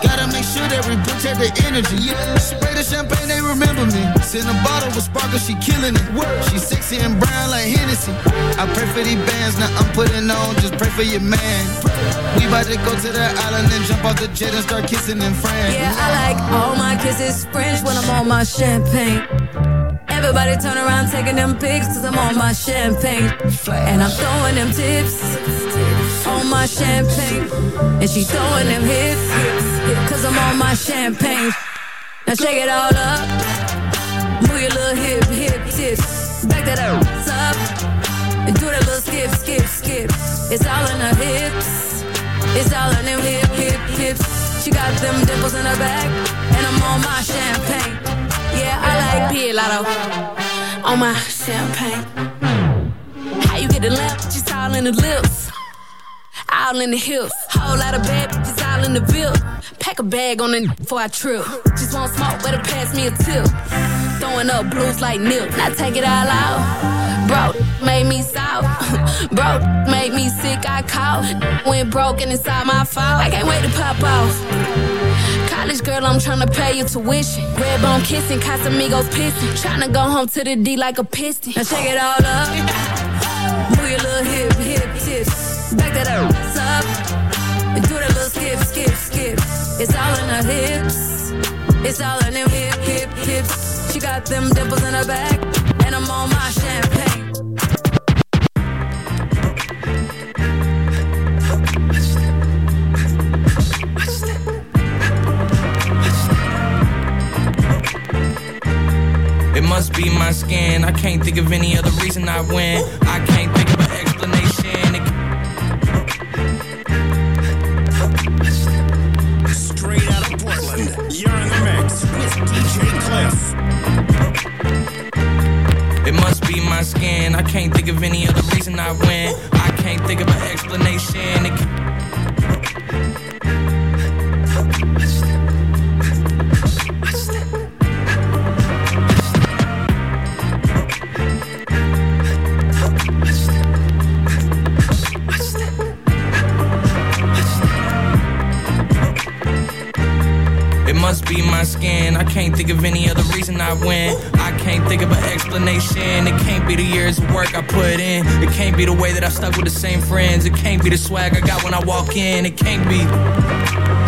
Gotta make sure that we protect the energy. Yeah. Spray the champagne, they remember me. Send a bottle with sparkle, she killing it. She sexy and brown like Hennessy. I pray for these bands, now I'm putting on, just pray for your man. We about to go to the island and jump off the jet and start kissing in France. Yeah, I like all my kisses French when I'm on my champagne. Everybody turn around taking them pics cause I'm on my champagne. And I'm throwing them tips on my champagne. And she throwing them hips cause I'm on my champagne. Now shake it all up. Move your little hip, hip tips. Back that ass up. And do that little skip, skip, skip. It's all in her hips. It's all in them hip, hip, hips. She got them dimples in her back. And I'm on my champagne. I like Pilato on my champagne. How you get the lamp? Just all in the lips, all in the hips. Whole lot of bad bitches all in the bill. Pack a bag on the before I trip. Just want smoke, better pass me a tip. Throwing up blues like nip. Now take it all out. Bro, made me south. [laughs] Bro, made me sick. I caught. Went broken inside my fault. I can't wait to pop off. College girl, I'm tryna pay your tuition. Red bone kissing, Casamigos pissing. Tryna go home to the D like a piston. Now shake it all up. Move your little hip, hip tips. Back that ass up. And do that little skip, skip, skip. It's all in her hips. It's all in them hip, hip, hips. She got them dimples in her back. And I'm on my champagne. Must be my skin. I can't think of any other reason I win. I can't think of an explanation. It- Straight out of Portland, you're in the mix with DJ Cliff. It must be my skin. I can't think of any other reason I win. I can't think of an explanation. Be my skin. I can't think of any other reason I win. I can't think of an explanation. It can't be the years of work I put in. It can't be the way that I stuck with the same friends. It can't be the swag I got when I walk in. It can't be.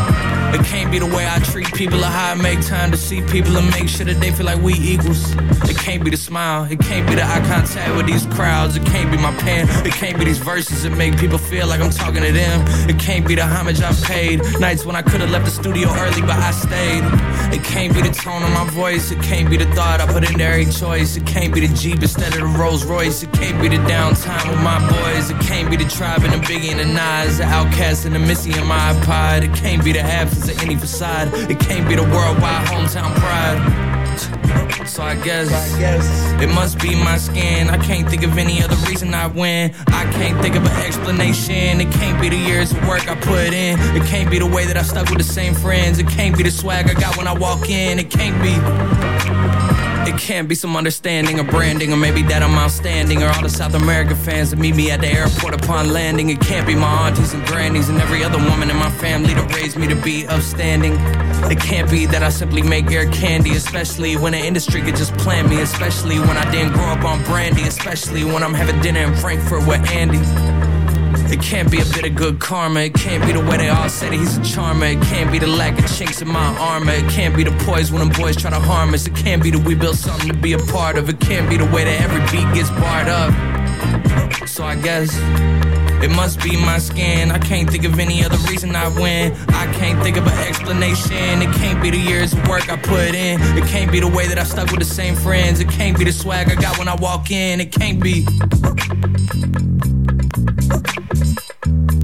It can't be the way I treat people or how I make time to see people and make sure that they feel like we equals. It can't be the smile. It can't be the eye contact with these crowds. It can't be my pen. It can't be these verses that make people feel like I'm talking to them. It can't be the homage I paid. Nights when I could have left the studio early, but I stayed. It can't be the tone of my voice. It can't be the thought I put into every choice. It can't be the Jeep instead of the Rolls Royce. It can't be the downtime with my boys. It can't be the tribe and the Biggie and the Nas, the Outkast and the Missy and my iPod. It can't be the absence of any facade. It can't be the worldwide hometown pride. So I guess, it must be my skin. I can't think of any other reason I win. I can't think of an explanation. It can't be the years of work I put in. It can't be the way that I stuck with the same friends. It can't be the swag I got when I walk in. It can't be. It can't be some understanding or branding, or maybe that I'm outstanding, or all the South American fans that meet me at the airport upon landing. It can't be my aunties and grannies and every other woman in my family that raised me to be upstanding. It can't be that I simply make air candy, especially when the industry could just plant me, especially when I didn't grow up on brandy, especially when I'm having dinner in Frankfurt with Andy. It can't be a bit of good karma. It can't be the way they all that he's a charmer. It can't be the lack of chinks in my armor. It can't be the poise when them boys try to harm us. It can't be that we built something to be a part of. It can't be the way that every beat gets barred up. So I guess. It must be my skin. I can't think of any other reason I win. I can't think of an explanation. It can't be the years of work I put in. It can't be the way that I stuck with the same friends. It can't be the swag I got when I walk in. It can't be. フフフフ。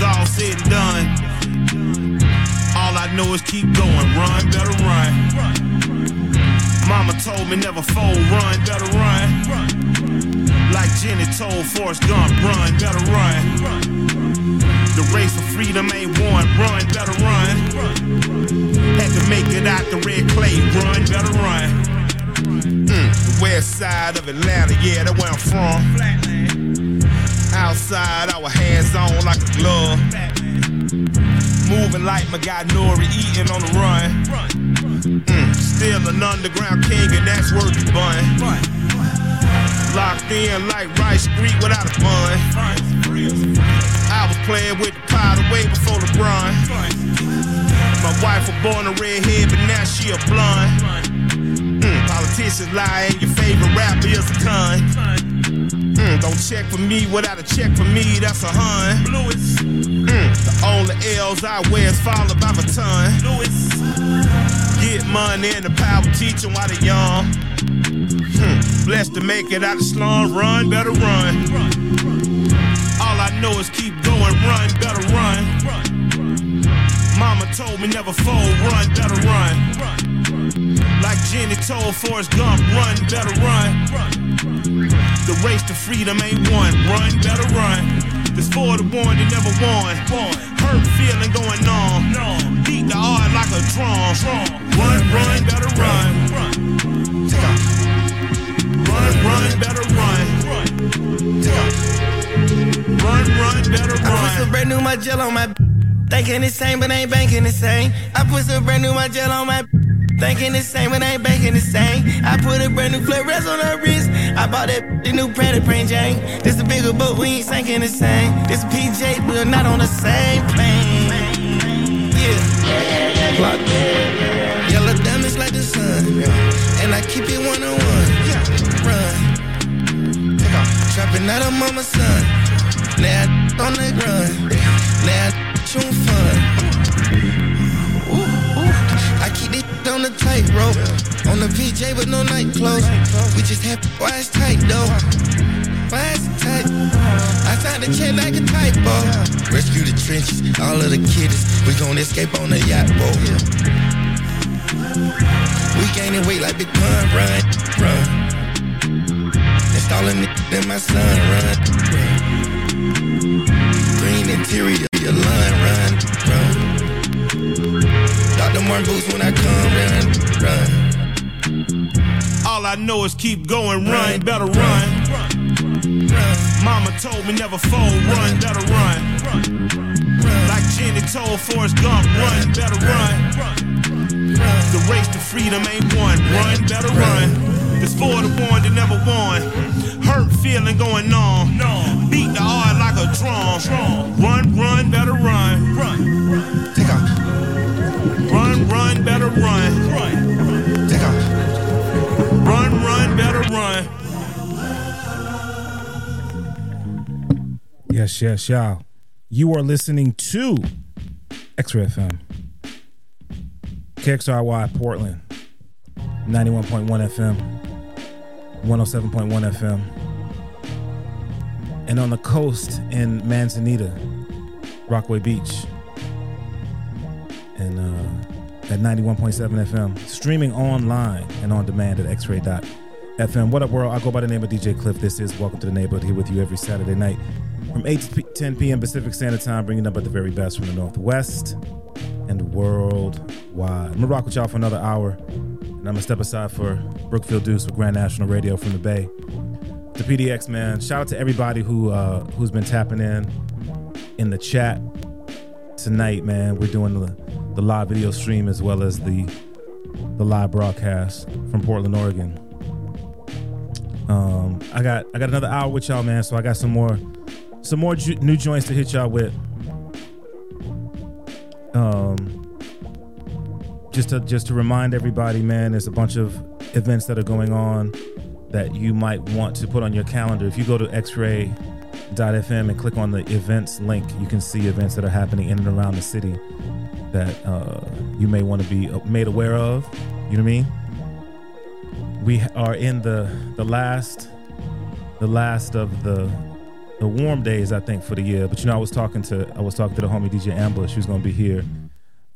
It's all said and done. All I know is keep going, run, better run. Mama told me never fold, run, better run. Like Jenny told Forrest Gump, run, better run. The race for freedom ain't won, run, better run. Had to make it out the red clay, run, better run. Mm, west side of Atlanta, yeah, that's where I'm from. Outside, our hands on like a glove. Moving like my guy Nori, eating on the run. Mm, still an underground king, and that's worth the bun. Locked in like Rice Street without a bun. I was playing with the powder way before LeBron. My wife was born a redhead, but now she a blonde. Mm, politicians lie, and your favorite rapper is a con. Mm, don't check for me without a check for me, that's a hun. Mm, the only L's I wear is followed by a ton. Get money and the power teaching while they young. Hmm, blessed to make it out the slum, run, better run. All I know is keep going, run, better run. Mama told me never fold, run, better run. Like Jenny told Forrest Gump, run, better run. The race to freedom ain't won, run, better run. This for the one that never won. Hurt feeling going on. Beat the heart like a drum. Run, run, better run. Run, run, better run. Run, run, better run. I put some brand new my gel on my thinking the same, but ain't banking the same. I put some brand new my gel on my thinking the same, but ain't banking the same. I put a brand new florets on her wrist. I bought that the new Prada print Jane. This a bigger boat, we ain't sinking the same. This PJ, we're not on the same plane. Yeah, Clock. Yellow diamonds like the sun, and I keep it one on one. Run, trapping out of mama's son. Now I on the run. Now I fun. On the tightrope. On the PJ with no night clothes. We just have wise tight though. Fast tight. I signed a check like a typo. Rescue the trenches, all of the kiddies. We gon' escape on the yacht boat. We gaining weight like Big Pun, run, run. Installing it in my son, run, run. Green interior, your line, run, run. Dr. Martin boots when I come, run. All I know is keep going, run, better run. Mama told me never fold, run, better run. Like Jenny told Forrest Gump, run, better run. The race to freedom ain't won, run, better run. It's for the one that never won. Hurt feeling going on. Beat the heart like a drum. Run, run, better run. Run. Take off. Run, run, better run. Run. Take off. Run, run, better run. Yes, yes, y'all. You are listening to X-Ray FM. KXRY Portland. 91.1 FM. 107.1 FM. And on the coast in Manzanita, Rockaway Beach. And uh, at 91.7 FM. Streaming online and on demand at xray.fm. What up, world? I go by the name of DJ Cliff. This is Welcome to the Neighborhood here with you every Saturday night from 8 to 10 p.m. Pacific Standard Time, bringing up at the very best from the Northwest and worldwide. I'm gonna rock with y'all for another hour, and I'm gonna step aside for Brookfield Deuce with Grand National Radio from the Bay. The PDX man, shout out to everybody who uh, who's been tapping in in the chat tonight, man. We're doing the, the live video stream as well as the the live broadcast from Portland, Oregon. Um, I got I got another hour with y'all, man. So I got some more some more ju- new joints to hit y'all with. Um, just to just to remind everybody, man, there's a bunch of events that are going on that you might want to put on your calendar. If you go to X-Ray.fm and click on the events link, you can see events that are happening in and around the city that uh, you may want to be made aware of. You know what I mean? We are in the the last the last of the the warm days, I think, for the year. But you know, I was talking to I was talking to the homie DJ Ambush, who's gonna be here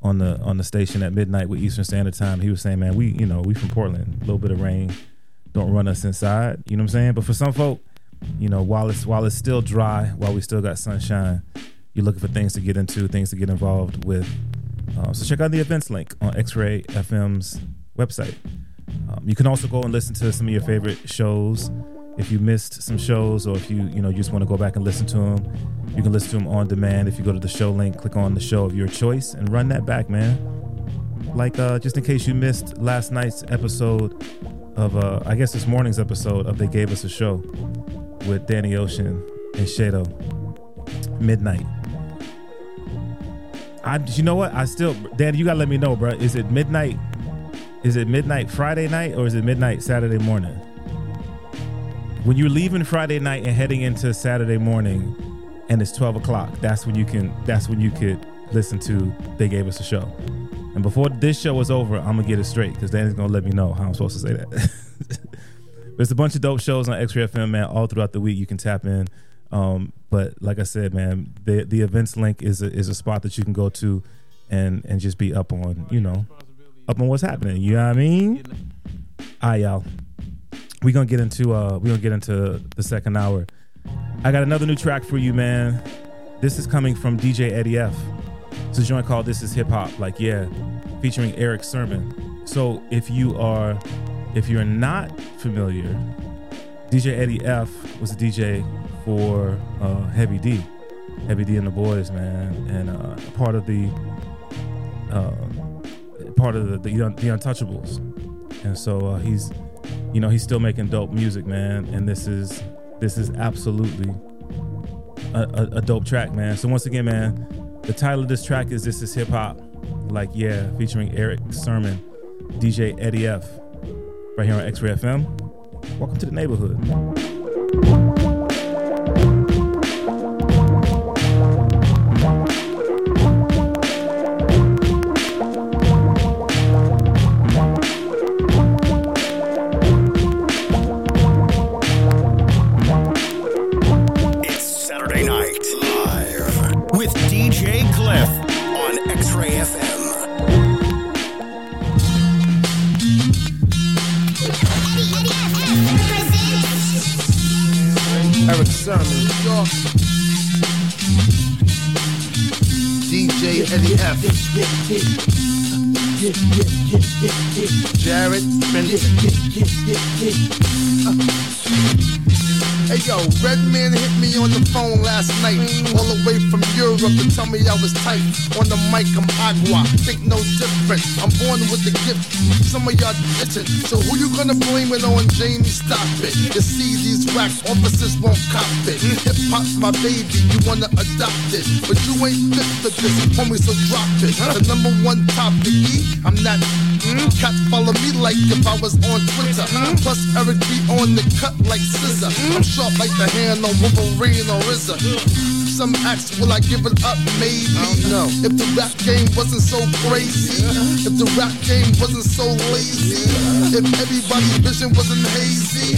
on the on the station at midnight with Eastern Standard Time. He was saying, man, we you know we from Portland, a little bit of rain, don't run us inside. You know what I'm saying? But for some folk, you know, while it's while it's still dry, while we still got sunshine, you're looking for things to get into, things to get involved with. Uh, so check out the events link on X-Ray FM's website. Um, you can also go and listen to some of your favorite shows. If you missed some shows or if you you know you just want to go back and listen to them you can listen to them on demand. If you go to the show link click on the show of your choice and run that back man. Like uh just in case you missed last night's episode of uh i guess this morning's episode of they gave us a show with danny ocean and shado midnight i you know what i still danny you gotta let me know bro is it midnight is it midnight friday night or is it midnight saturday morning when you're leaving Friday night and heading into Saturday morning, and it's 12 o'clock, that's when you can. That's when you could listen to. They gave us a show, and before this show is over, I'm gonna get it straight because Danny's gonna let me know how I'm supposed to say that. [laughs] There's a bunch of dope shows on X-Ray FM, man. All throughout the week, you can tap in. Um, but like I said, man, the the events link is a, is a spot that you can go to, and and just be up on, you know, up on what's happening. You know what I mean? All right, y'all. We're gonna get into uh we're gonna get into the second hour. I got another new track for you man. This is coming from dj eddie f. It's a joint called this is hip hop. Like yeah featuring erick sermon. So if you are if you're not familiar dj eddie f was a dj for uh heavy d. Heavy d and the boys man. And uh part of the uh part of the the, the untouchables. And so uh, he's you know he's still making dope music man. And this is this is absolutely a, a, a, dope track man. So once again man the title of this track is this is hip hop. Like yeah featuring erick sermon dj eddie f right here on x-ray fm welcome to the neighborhood Eddie F. Jared Benson. Hey yo, Redman hit me on the phone last night, all the way from Europe to tell me I was tight. On the mic, I'm agua, think no different. I'm born with the gift, some of y'all didn't. So who you gonna blame it on, Jamie? Stop it. You see, these officers won't cop it. Hip hop's my baby, you wanna adopt it. But you ain't fit for this, homie, so drop it. The number one topic, I'm not. Mm, cats follow me like if I was on Twitter. Plus, Erick be on the cut like scissor. I'm sharp like the hand on Wolverine or RZA. Some ask, will I give it up? Maybe. No. If the rap game wasn't so crazy, if the rap game wasn't so lazy, if everybody's vision wasn't hazy.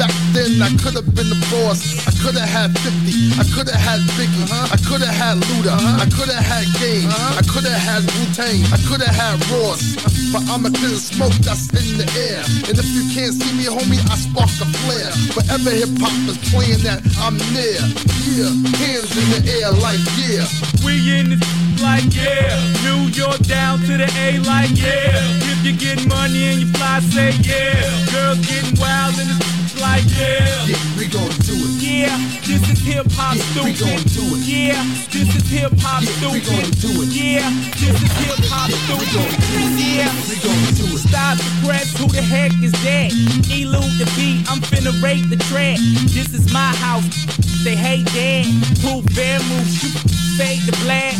Back then, I could have been the boss. I could have had 50. I could have had Biggie. I could have had Luda. I could have had Game. I could have had Wu Tang. I could have had Ross. But I'm a clear smoke that's in the air. And if you can't see me, homie, I spark a flare. Wherever hip hop is playing that, I'm near. Yeah, hands in the air like yeah. We in this [laughs] like yeah. New York down to the A like yeah. If you get money and you fly, say yeah. Girls getting wild in this like yeah. Yeah, we gon' do it. Yeah, this is hip hop Yeah, we stupid. gon' do it. Yeah, this is hip hop Yeah, we stupid. gon' do it. Yeah, this is hip hop stupid. Yeah, we gon' do it. Stop the press. Who the heck is that? Elude the beat. I'm finna rape the track. This is my house. They hate that. Proof bear move. Shoot, fade the black.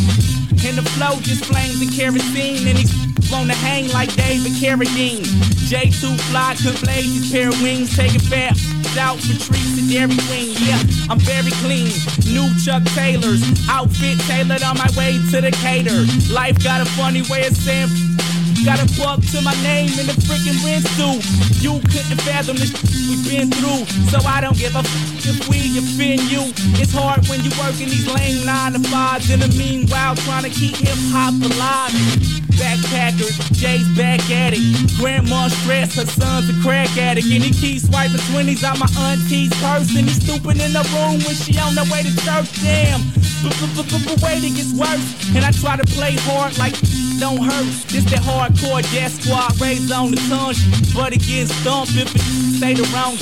And the flow just flames and kerosene. And these wanna hang like David Carradine. J2 fly, could blaze his pair of wings. Taking fat out for treats and Dairy Queen. Yeah, I'm very clean. New Chuck Taylors. Outfit tailored on my way to the cater. Life got a funny way of saying. Got a buck to my name in the freaking rinse suit. You couldn't fathom the shit we've been through. So I don't give a f- if we offend you. It's hard when you working these lame nine to fives. In the meanwhile, trying to keep hip hop alive. Backpackers, Jay's back at it. Grandma stressed, her son's a crack addict. And he keeps swiping 20s out my auntie's purse. And he's stooping in the room when she on the way to church. Damn, but wait, it gets worse. And I try to play hard like don't hurt. This that hardcore death squad raised on the tongue. But it gets thumped if it say the wrong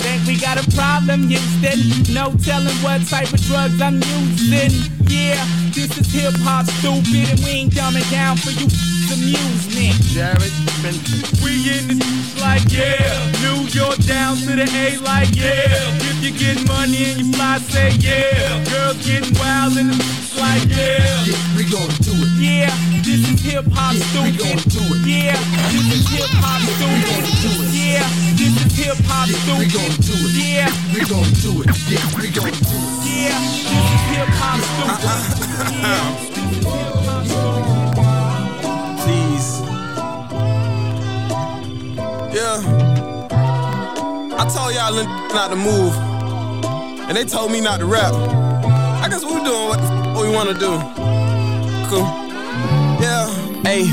Think we got a problem, Houston? No telling what type of drugs I'm using. Yeah, this is hip hop stupid, and we ain't dumbing down for you amusement. Jared Benson. We in this like yeah. New York down to the A like yeah. If you get money and you fly, say yeah. Girls getting wild in this like yeah. Yeah, we gon' do it. Yeah, this is hip hop Yeah, we stupid. gon' do it. Yeah, this is hip hop stupid. Yeah, this is hip hop Yeah, we stupid. gon' do it. Yeah, We gon' do it. Yeah, we gon' do it. yeah, this is hip hop stupid. Yeah. Please. Yeah. I told y'all not to move. And they told me not to rap. I guess we're doing what the f- we wanna do. Cool. Yeah. Hey,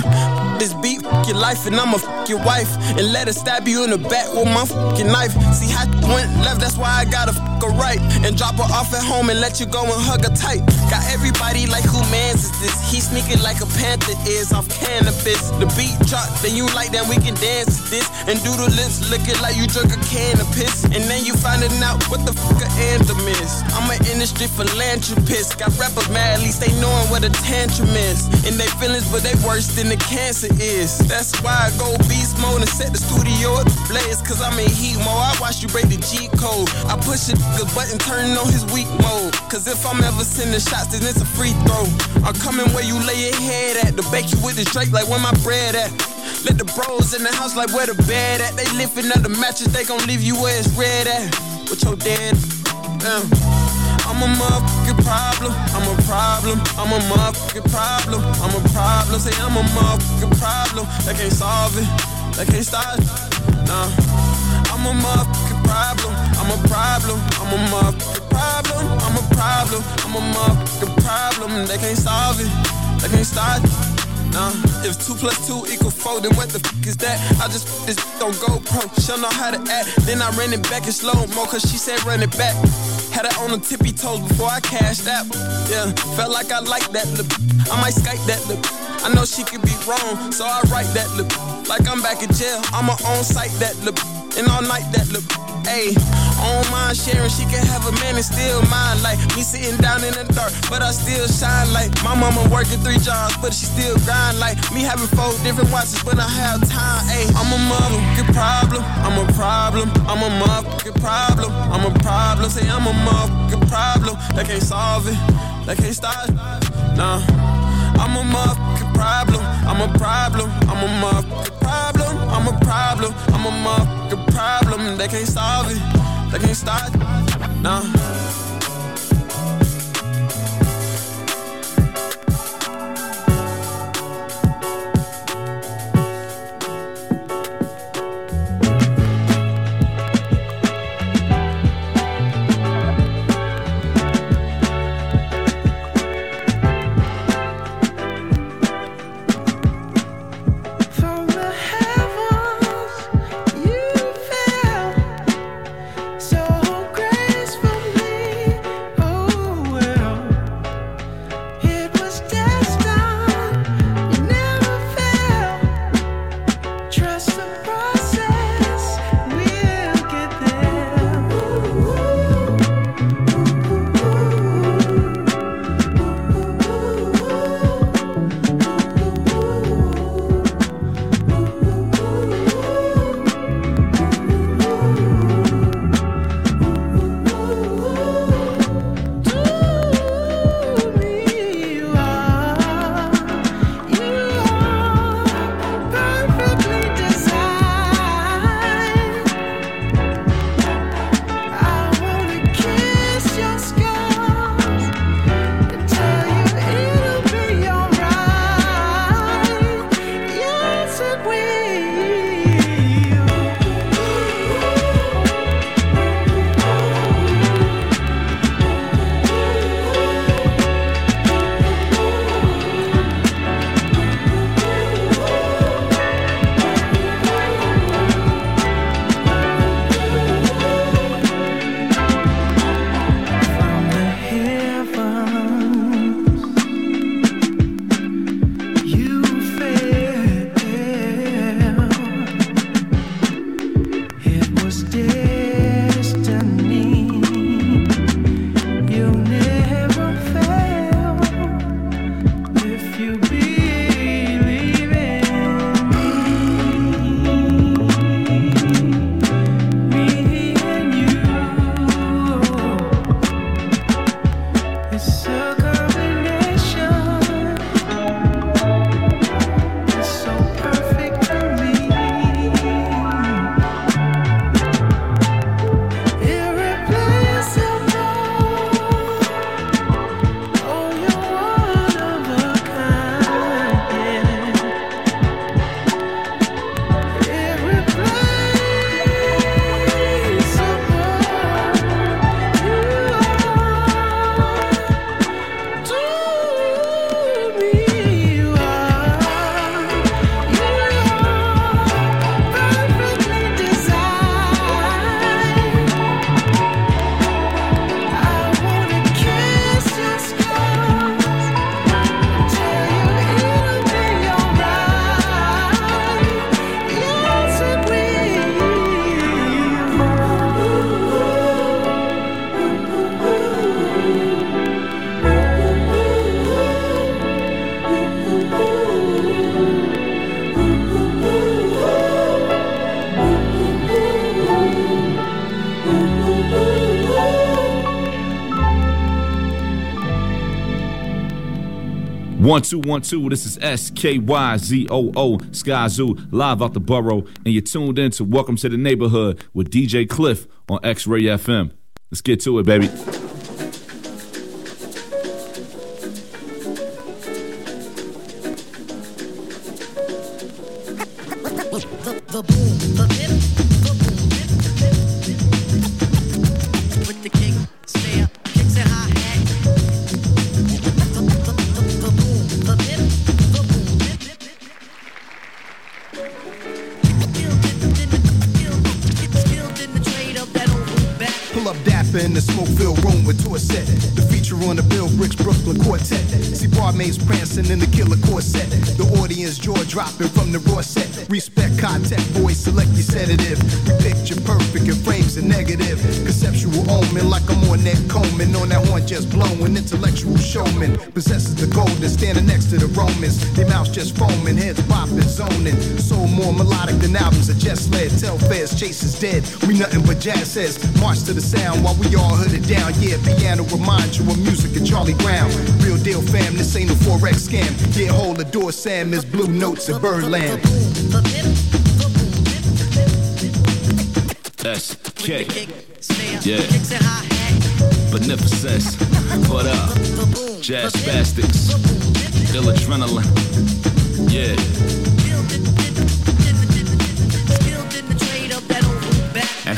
this beat your life and I'ma f- your wife and let her stab you in the back with my fucking knife. See how went left, that's why I gotta f- her right and drop her off at home and let you go and hug her tight. Got everybody like who mans is this? He sneaking like a panther is off cannabis. The beat drop, then you like that we can dance to this and do the lips looking like you drunk a can of piss. And then you finding out what the fuck a anthem is. I'm an industry philanthropist. Got rappers mad, at least they knowing what a tantrum is. And they feelings, but they worse than the cancer is. That's why I go beast mode and set the studio ablaze. Cause I'm in heat mode. I watch you break the G code. I push a nigga button, turning on his weak mode. Cause if I'm ever sending shots, then it's a free throw. I'm coming where you lay your head at. To bake you with this Drake like where my bread at. Let the bros in the house like where the bed at. They lifting up the mattress, they gon' leave you where it's red at. With your dead. Damn. Uh. I'm a motherfucking problem. I'm a problem. I'm a motherfucking problem. I'm a problem. Say I'm a motherfucking problem. They can't solve it. They can't stop it. Nah. I'm a motherfucking problem. I'm a problem. I'm a motherfucking problem. I'm a problem. I'm a motherfucking problem. They can't solve it. They can't stop it. Nah, if two plus two equal four, then what the fuck is that? I just this on GoPro, she'll know how to act. Then I ran it back in slow mo, cause she said run it back. Had her on the tippy toes before I cashed out. Yeah, felt like I liked that look. I might Skype that lip. I know she could be wrong, so I write that lip. Like I'm back in jail, I'ma on site that lip. And all night that lip. Ayy, on mind sharing, she can have a man and still mine. Like me sitting down in the dark, but I still shine. Like my mama working three jobs, but she still grind. Like me having four different watches, but I have time. Ayy, I'm a motherfucking problem. I'm a problem. I'm a motherfucking problem. I'm a problem. Say I'm a motherfucking problem. They can't solve it. They can't stop. it. Nah, I'm a motherfucking problem. I'm a problem. I'm a motherfucking problem. I'm a problem. I'm a motherfucking problem. They can't solve it. They can't stop. it. Nah. One two one two. This is S K Y Z O O Skyzoo live out the borough, and you're tuned in to Welcome to the Neighborhood with DJ Cliff on X Ray FM. Let's get to it, baby. See prancing in the killer corset. The audience jaw dropping from the raw set. Respect contact, boys, select your sedative. We picture perfect in frames and negative. Conceptual omen like I'm on that Coleman. On that horn just blowing. Intellectual showman possesses the gold golden, standing next to the Romans. Their mouths just foaming, heads bopping, zoning. Soul more melodic than albums of just led. Tell fairs, chase is dead. We nothing but jazz says. March to the sound while we all hooded down. Yeah, piano remind you of music of Charlie Brown. Real deal fam, this ain't no forex scam. Yeah, hold the door, Sam. Is blue notes in Birdland. S K. Yeah. Beneficence. What up? Jazz Spastiks. Ill Adrenaline. Yeah.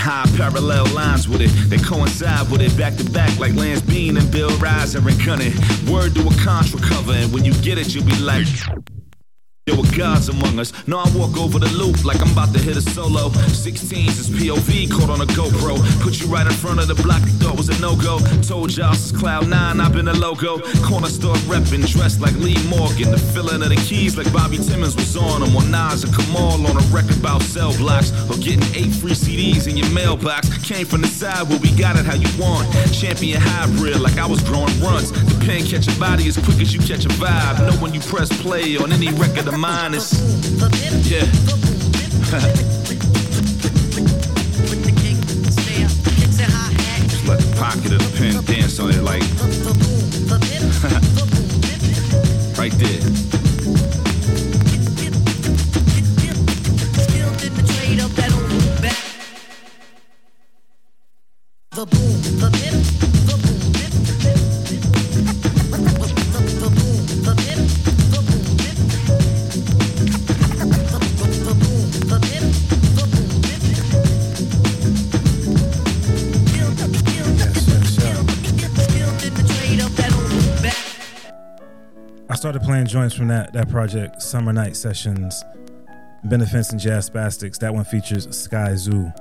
High parallel lines with it, they coincide with it back to back like Lance Bean and Bill Riser and Cunning. Word to a contra cover, and when you get it, you'll be like. There were gods among us. No, I walk over the loop like I'm about to hit a solo. 16s is POV caught on a GoPro. Put you right in front of the block you thought was a no go. Told y'all since Cloud 9, I've been a logo. Corner store reppin', dressed like Lee Morgan. The filling of the keys like Bobby Timmons was on them. Or Nas and Kamal on a record about cell blocks. Or getting eight free CDs in your mailbox. Came from the side where we got it how you want. Champion hybrid like I was growing runs. The pen catch a body as quick as you catch a vibe. Know when you press play on any record of mine is. Yeah. Just let the pocket of the pen dance on it like. [laughs] right there. The boom, the bip, playing joints from that that project, Summer Night Sessions, Beneficence and Jazz Spastiks. That one features Skyzoo,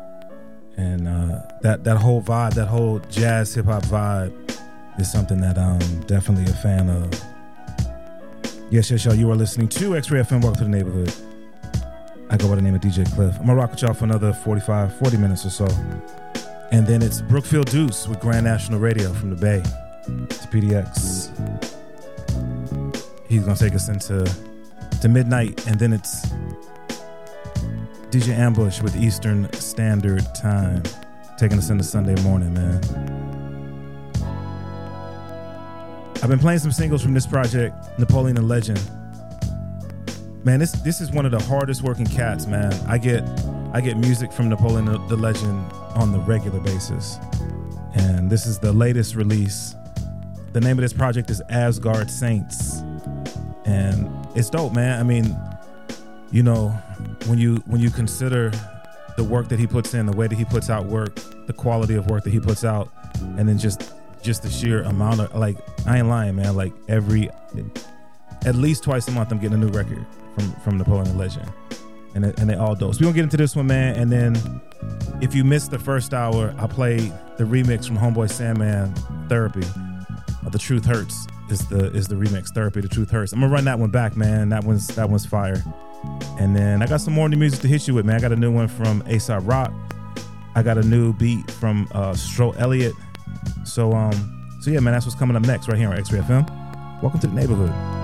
and uh, that that whole vibe, that whole jazz hip hop vibe, is something that I'm definitely a fan of. Yes, yes, y'all. You are listening to X-Ray FM. Welcome to the neighborhood. I go by the name of DJ Cliff. I'm gonna rock with y'all for another 45, 40 minutes or so, and then it's Brookfield Deuce with Grand National Radio from the Bay to PDX he's gonna take us into to midnight, and then it's DJ Ambush with Eastern Standard Time, taking us into Sunday morning, man. I've been playing some singles from this project, Napoleon Da Legend. Man, this this is one of the hardest working cats, man. I get I get music from Napoleon Da Legend on the regular basis, and this is the latest release. The name of this project is Asgard Saints and it's dope, man. I mean, you know, when you when you consider the work that he puts in, the way that he puts out work, the quality of work that he puts out, and then just just the sheer amount of like, I ain't lying, man. Like every at least twice a month, I'm getting a new record from from Napoleon Legend, and and they all dope. So we gonna get into this one, man, and then if you missed the first hour, I played the remix from Homeboy Sandman, Therapy. The Truth Hurts is the is the remix. Therapy, The Truth Hurts. I'm gonna run that one back, man. That one's that one's fire. And then I got some more new music to hit you with, man. I got a new one from ASAP Rock. I got a new beat from uh Stro Elliott. So um, so yeah, man, that's what's coming up next right here on X-Ray FM. Welcome to the neighborhood.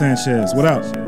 Sanchez. What up?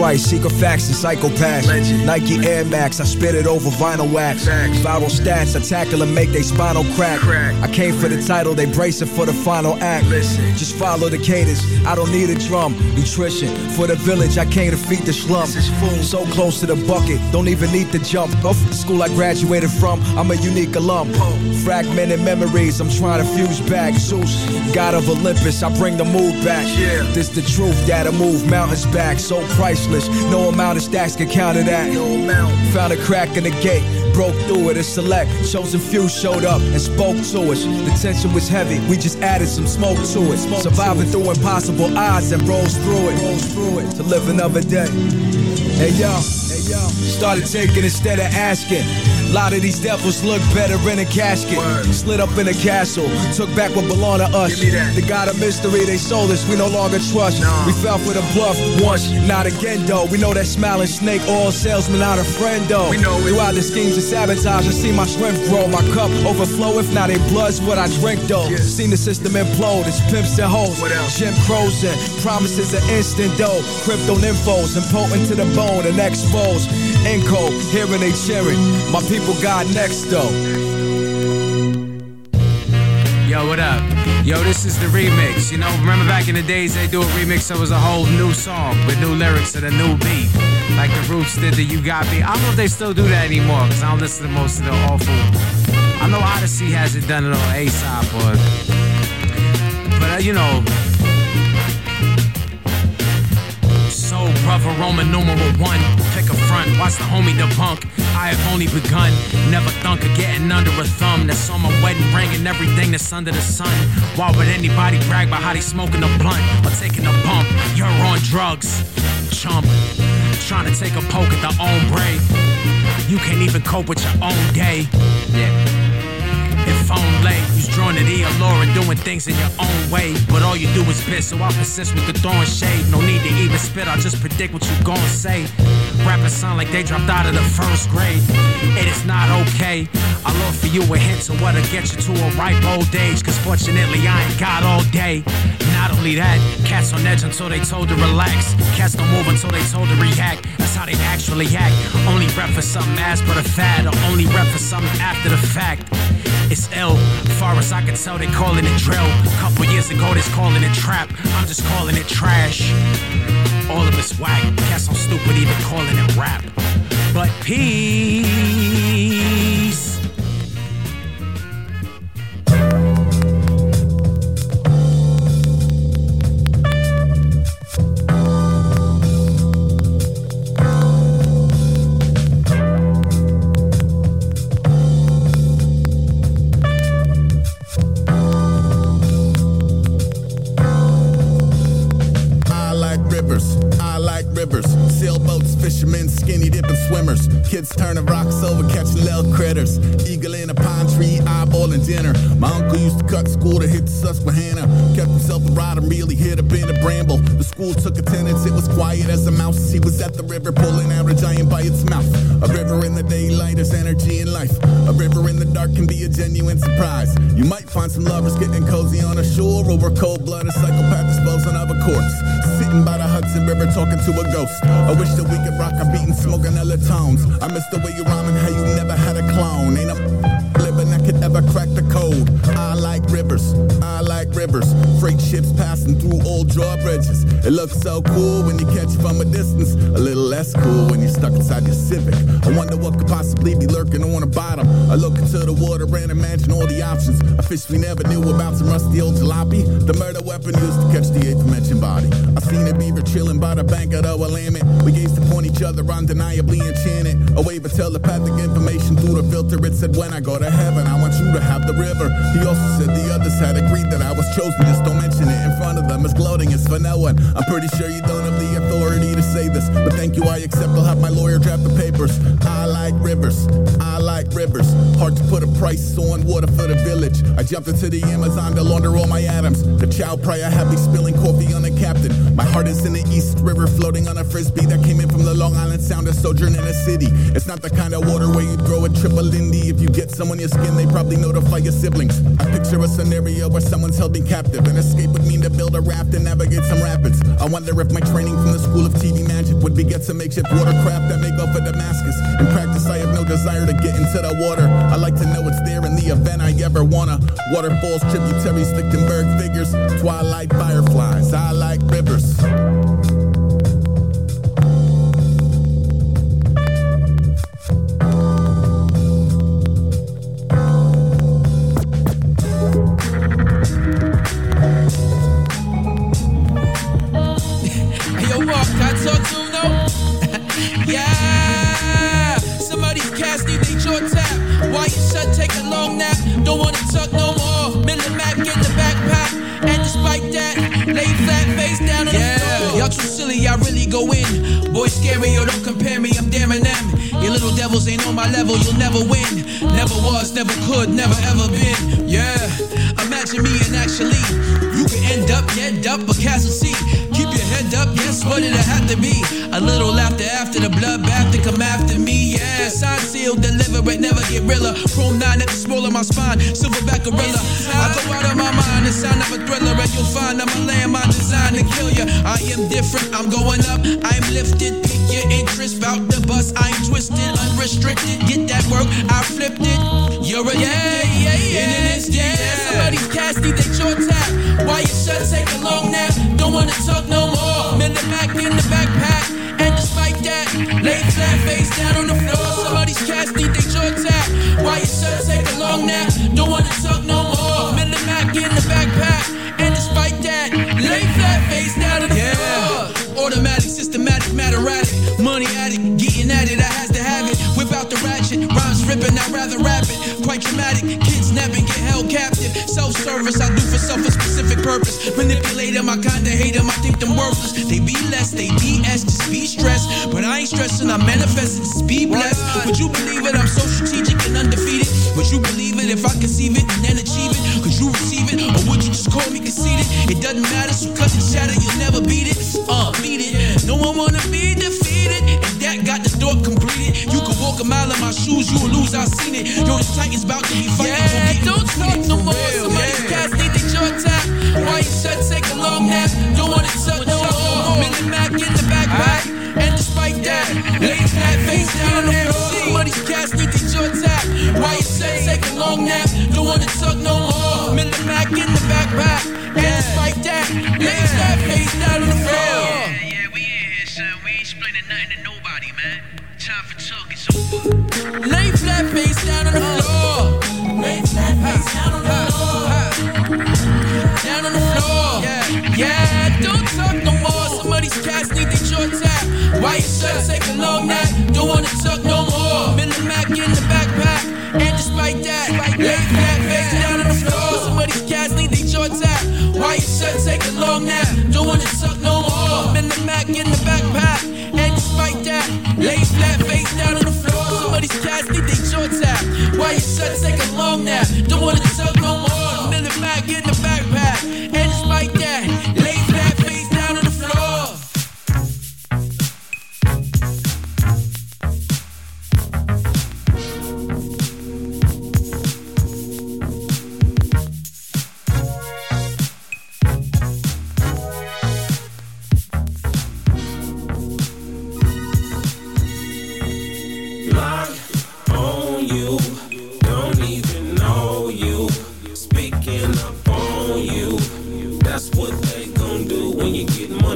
Sacrifice, secret facts and psychopaths. Nike Air Max, I spit it over vinyl wax. Viral stats, I tackle and make they spinal crack. I came for the title, they brace it for the final act. Listen. Just follow the cadence, I don't need a drum. Nutrition for the village, I came to feed the slum. So close to the bucket, don't even need to jump. Off the school I graduated from, I'm a unique alum. Fragmented memories, I'm trying to fuse back. Zeus, God of Olympus, I bring the mood back. This the truth, that'll move mountains back. So priceless, no amount of stacks can counter that. No amount. Found a crack in the gate, broke through it. A select chosen few showed up and spoke to us. The tension was heavy, we just added some smoke to it. Surviving through impossible odds and rose through it. Rose through it to live another day. Hey yo, hey yo. Started taking instead of asking. A lot of these devils look better in a casket. Slid up in a castle, took back what belonged to us. The god of mystery, they sold us, we no longer trust. We fell for the bluff once, not again though. We know that smiling snake, all salesman, not a friend though. We know Throughout the schemes of sabotage, I see my strength grow. My cup overflow, if not, it blood's what I drink though. Seen the system implode, it's pimps and hoes. Jim Crows and promises are instant dough. Crypto nymphos, impotent to the bone and exposed. Inco, hearing they cheering. My people got next though. Yo, what up? Yo, this is the remix. You know, remember back in the days they do a remix that was a whole new song with new lyrics and a new beat. Like the Roots did the You Got Me. I don't know if they still do that anymore because I don't listen to most of the awful. I know Odyssey hasn't done it on ASAP, but. But, uh, you know. Soul brother, Roman numeral one. A front, watch the homie debunk. I have only begun. Never thunk of getting under a thumb. That's on my wedding ring and everything that's under the sun. Why would anybody brag about how they smoking a blunt or taking a bump? You're on drugs, chump. Trying to take a poke at the ombre. You can't even cope with your own day. Yeah. If only you's drawn to the allure and doing things in your own way. But all you do is piss, so I persist with the throwing shade. No need to even spit, I'll just predict what you gon' say. Rappers sound like they dropped out of the first grade. It is not okay. I'll offer you a hint to what'll get you to a ripe old age. Cause fortunately, I ain't got all day. Not only that, cats on edge until they told to relax. Cats don't move until they told to react. That's how they actually act. Only rep for something as but the fad, or only rep for something after the fact. It's ill. Far as I can tell, they calling it drill. A couple years ago, they calling it trap. I'm just calling it trash. All of it's whack. I'm stupid, even calling it rap. But peace. Fishermen, skinny dipping swimmers. Kids turning rocks over, catching little critters. Eagle in a pine tree, eyeballing dinner. My uncle used to cut school to hit the Susquehanna. Kept himself a rod and really hit up in a bramble. The school took attendance, it was quiet as a mouse. He was at the river, pulling out a giant by its mouth. A river in the daylight is energy and life. A river in the dark can be a genuine surprise. You might find some lovers getting cozy on a shore, or a cold-blooded psychopath disposing of a corpse. Sitting by the Hudson River talking to a ghost. I wish that we could rock a beat and smoking hella tones. I miss the way you rhyming, how you never had a clone. Ain't a could ever crack the code. I like rivers, I like rivers. Freight ships passing through old drawbridges. It looks so cool when you catch it from a distance. A little less cool when you're stuck inside your Civic. I wonder what could possibly be lurking on the bottom. I look into the water and imagine all the options. A fish we never knew about, some rusty old jalopy. The murder weapon used to catch the eighth dimension body. I seen a beaver chilling by the bank of the Willamette. We gazed upon each other, undeniably enchanted. A wave of telepathic information through the filter. It said, When I go to heaven, I want you to have the river. He also said the others had agreed that I was chosen. Just don't mention it in front of them. It's gloating, it's for no one. I'm pretty sure you don't have the authority to say this. But thank you, I accept. I'll have my lawyer draft the papers. I like rivers. I like rivers. Hard to put a price on water for the village. I jumped into the Amazon to launder all my atoms. The child prior had me spilling coffee on the captain. My heart is in the East River, floating on a frisbee that came in from the Long Island Sound, a sojourn in a city. It's not the kind of water where you throw a triple Lindy. If you get someone your skin, they probably notify your siblings. I picture a scenario where someone's held me captive. An escape would mean to build a raft and navigate some rapids. I wonder if my training from the School of TV Magic would beget some makeshift watercraft that may go for Damascus. In practice, I have no desire to get into the water. I like to know it's there in the event I ever wanna. Waterfalls, tributaries, Lichtenberg figures, twilight fireflies. I silverback gorilla. I go out of my mind, the sound of a thriller, and you'll find I'm a landmine designed to kill ya. I am different, I'm going up, They be less, they be S, just be stressed. But I ain't stressing, I'm manifesting, just be blessed. Would you believe it? I'm so strategic and undefeated. Would you believe it if I conceive it and then achieve it? Could you receive it? Or would you just call me conceited? It doesn't matter, so cut the chatter, you'll never beat it. Uh, beat it. No one wanna be defeated. If that got the door completed, you could walk a mile in my shoes, you'll lose, I seen it. Yo, this Titans about to be fighting. Yeah, don't talk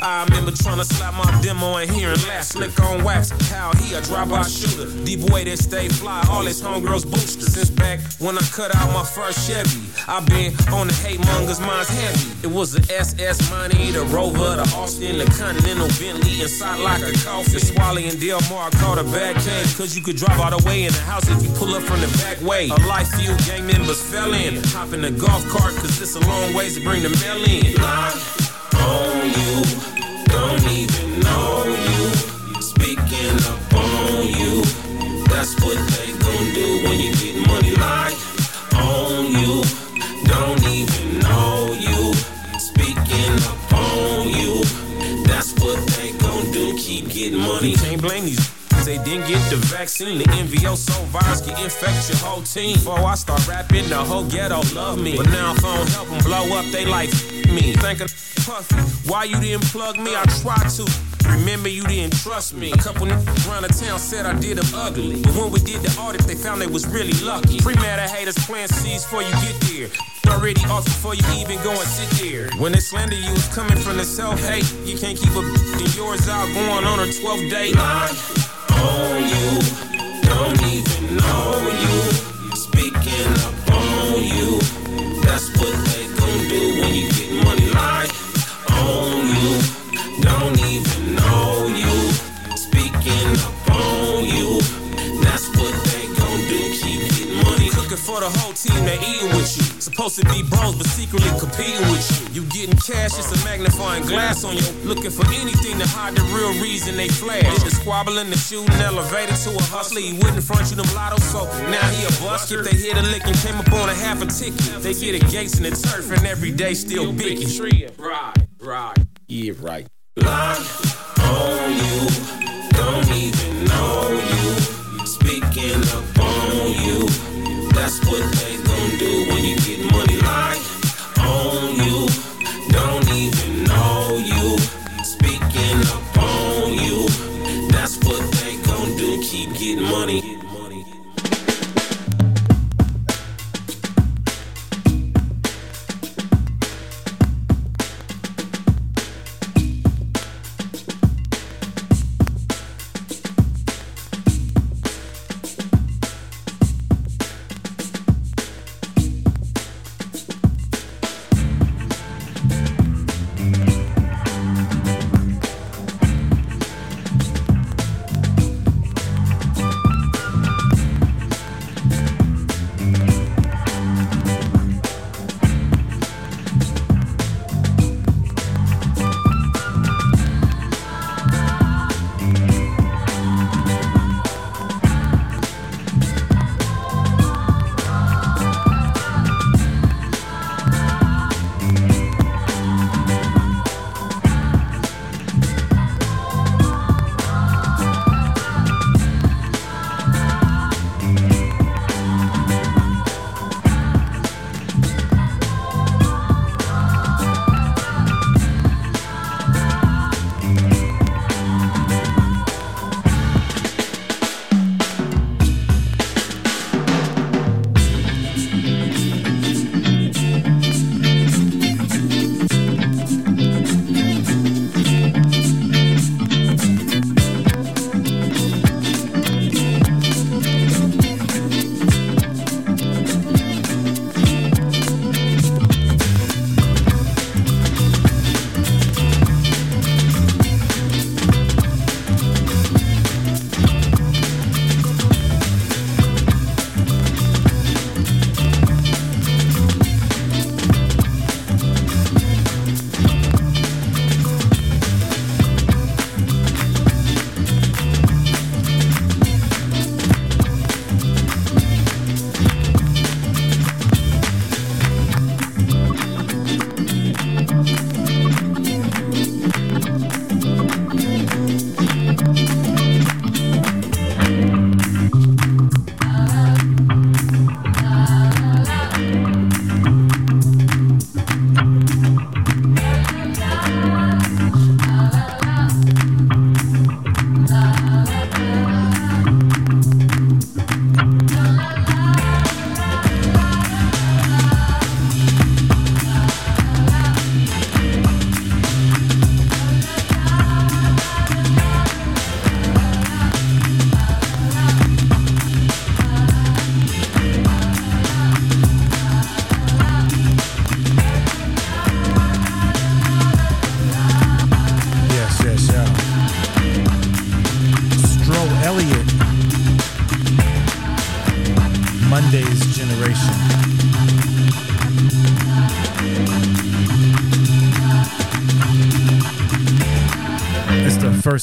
rapper. Remember trying to slap my demo and last slick on wax. How he a drop-out shooter, D-boy that stay fly, all his homegirls boosters. Since back when I cut out my first Chevy, I been on the hate mongers, mine's heavy. It was the SS Money, the Rover, the Austin, the Continental Bentley, inside like a coffin. The Swally and Del Mar caught a bad case, cause you could drive all the way in the house if you pull up from the back way. A life few gang members fell in, hop in the golf cart, cause it's a long ways to bring the mail in. That's what they gon' do when you get money. Lie on you, don't even know you. Speaking up on you, that's what they gon' do. Keep getting money. You can't blame these. They didn't get the vaccine. The NVO so virus can infect your whole team. Before I start rapping, the whole ghetto love me. But now if I don't help them blow up, they like me. Thinking puffy, why you didn't plug me? I tried to. Remember you didn't trust me. A couple niggas around the town said I did them ugly. But when we did the audit, they found they was really lucky. Pre-matter haters plant seeds before you get there. Already off before you even go and sit there. When they slander you, it's coming from the self-hate. You can't keep a in yours out going on her 12th date. Lie on you, don't even know you. Speaking up on you, that's what for the whole team, they eating with you. Supposed to be bros, but secretly competing with you. You getting cash, it's a magnifying glass on you. Looking for anything to hide the real reason they flash. Did the squabbling, the shooting, elevated to a hustler. He wouldn't front you them lottos, so now he a bust. If they hit a lick and came up on a half a ticket, they get a gates in the turf and every day still big. Right, right, yeah, right. Lie on you, don't even know you. Speaking up on you, that's what they gon' do when you get money. Lie on you, don't even know you. Speaking up on you, that's what they gon' do. Keep getting money.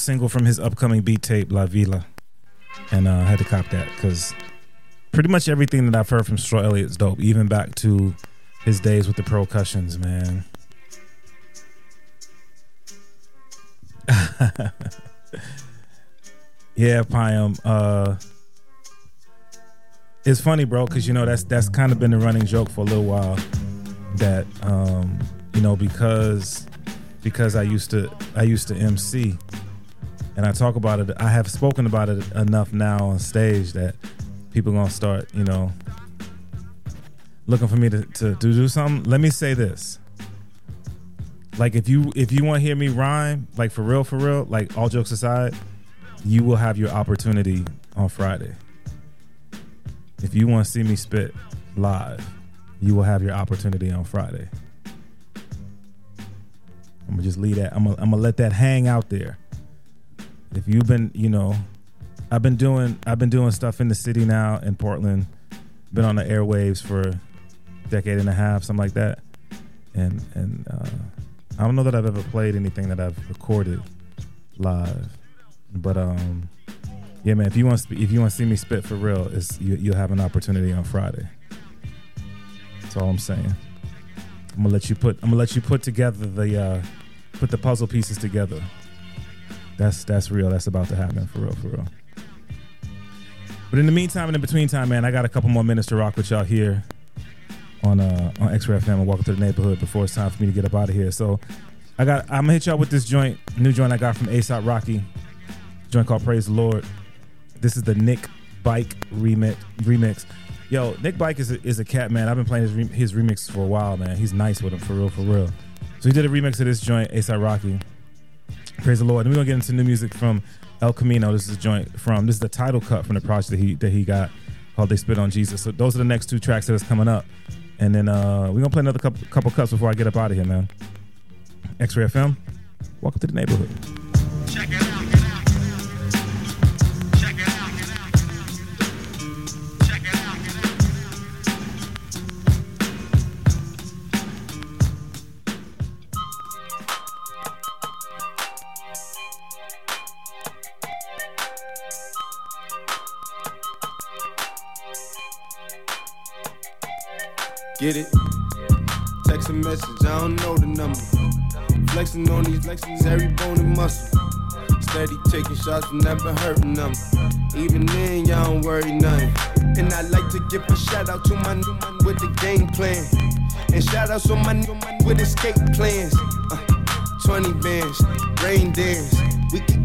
Single from his upcoming beat tape, La Villa. And uh, I had to cop that because pretty much everything that I've heard from Stro Elliot's dope, even back to his days with the Procussions, man. [laughs] yeah, Pyam. Uh, it's funny, bro, because you know that's that's kind of been the running joke for a little while. That um, you know because because I used to I used to MC, and I talk about it. I have spoken about it enough now on stage that people gonna start, you know, looking for me to, to, to do something. Let me say this. Like if you if you want to hear me rhyme, like for real, for real, like all jokes aside, you will have your opportunity on Friday. If you want to see me spit live, you will have your opportunity on Friday. I'm gonna just leave that. I'm gonna, I'm gonna let that hang out there. If you've been, you know, I've been doing I've been doing stuff in the city now in Portland. Been on the airwaves for a decade and a half, something like that. And and uh, I don't know that I've ever played anything that I've recorded live. But um, yeah, man. If you want if you want to see me spit for real, it's you, you'll have an opportunity on Friday. That's all I'm saying. I'm gonna let you put I'm gonna let you put together the uh, put the puzzle pieces together. That's that's real. That's about to happen for real, for real. But in the meantime and in between time, man, I got a couple more minutes to rock with y'all here on uh on X-Ray FM and welcome to the neighborhood before it's time for me to get up out of here. So I got I'm gonna hit y'all with this joint, new joint I got from ASAP Rocky. Joint called Praise the Lord. This is the Nick Bike remix remix. Yo, Nick Bike is a, is a cat man. I've been playing his re- his remix for a while, man. He's nice with him for real, for real. So he did a remix of this joint, ASAP Rocky. Praise the Lord. And we're gonna get into new music from Elcamino. This is a joint from this is the title cut from the project that he that he got called They Spit on Jesus. So those are the next two tracks that is coming up. And then uh we're gonna play another couple couple cuts before I get up out of here, man. X-Ray FM. Welcome to the neighborhood. Message, I don't know the number. Flexing on these flexing every bone and muscle. Steady taking shots, never hurting them. Even then, y'all don't worry nothing. And I like to give a shout out to my new man with the game plan. And shout outs to my new man with escape plans. Uh, 20 bands, rain dance. We can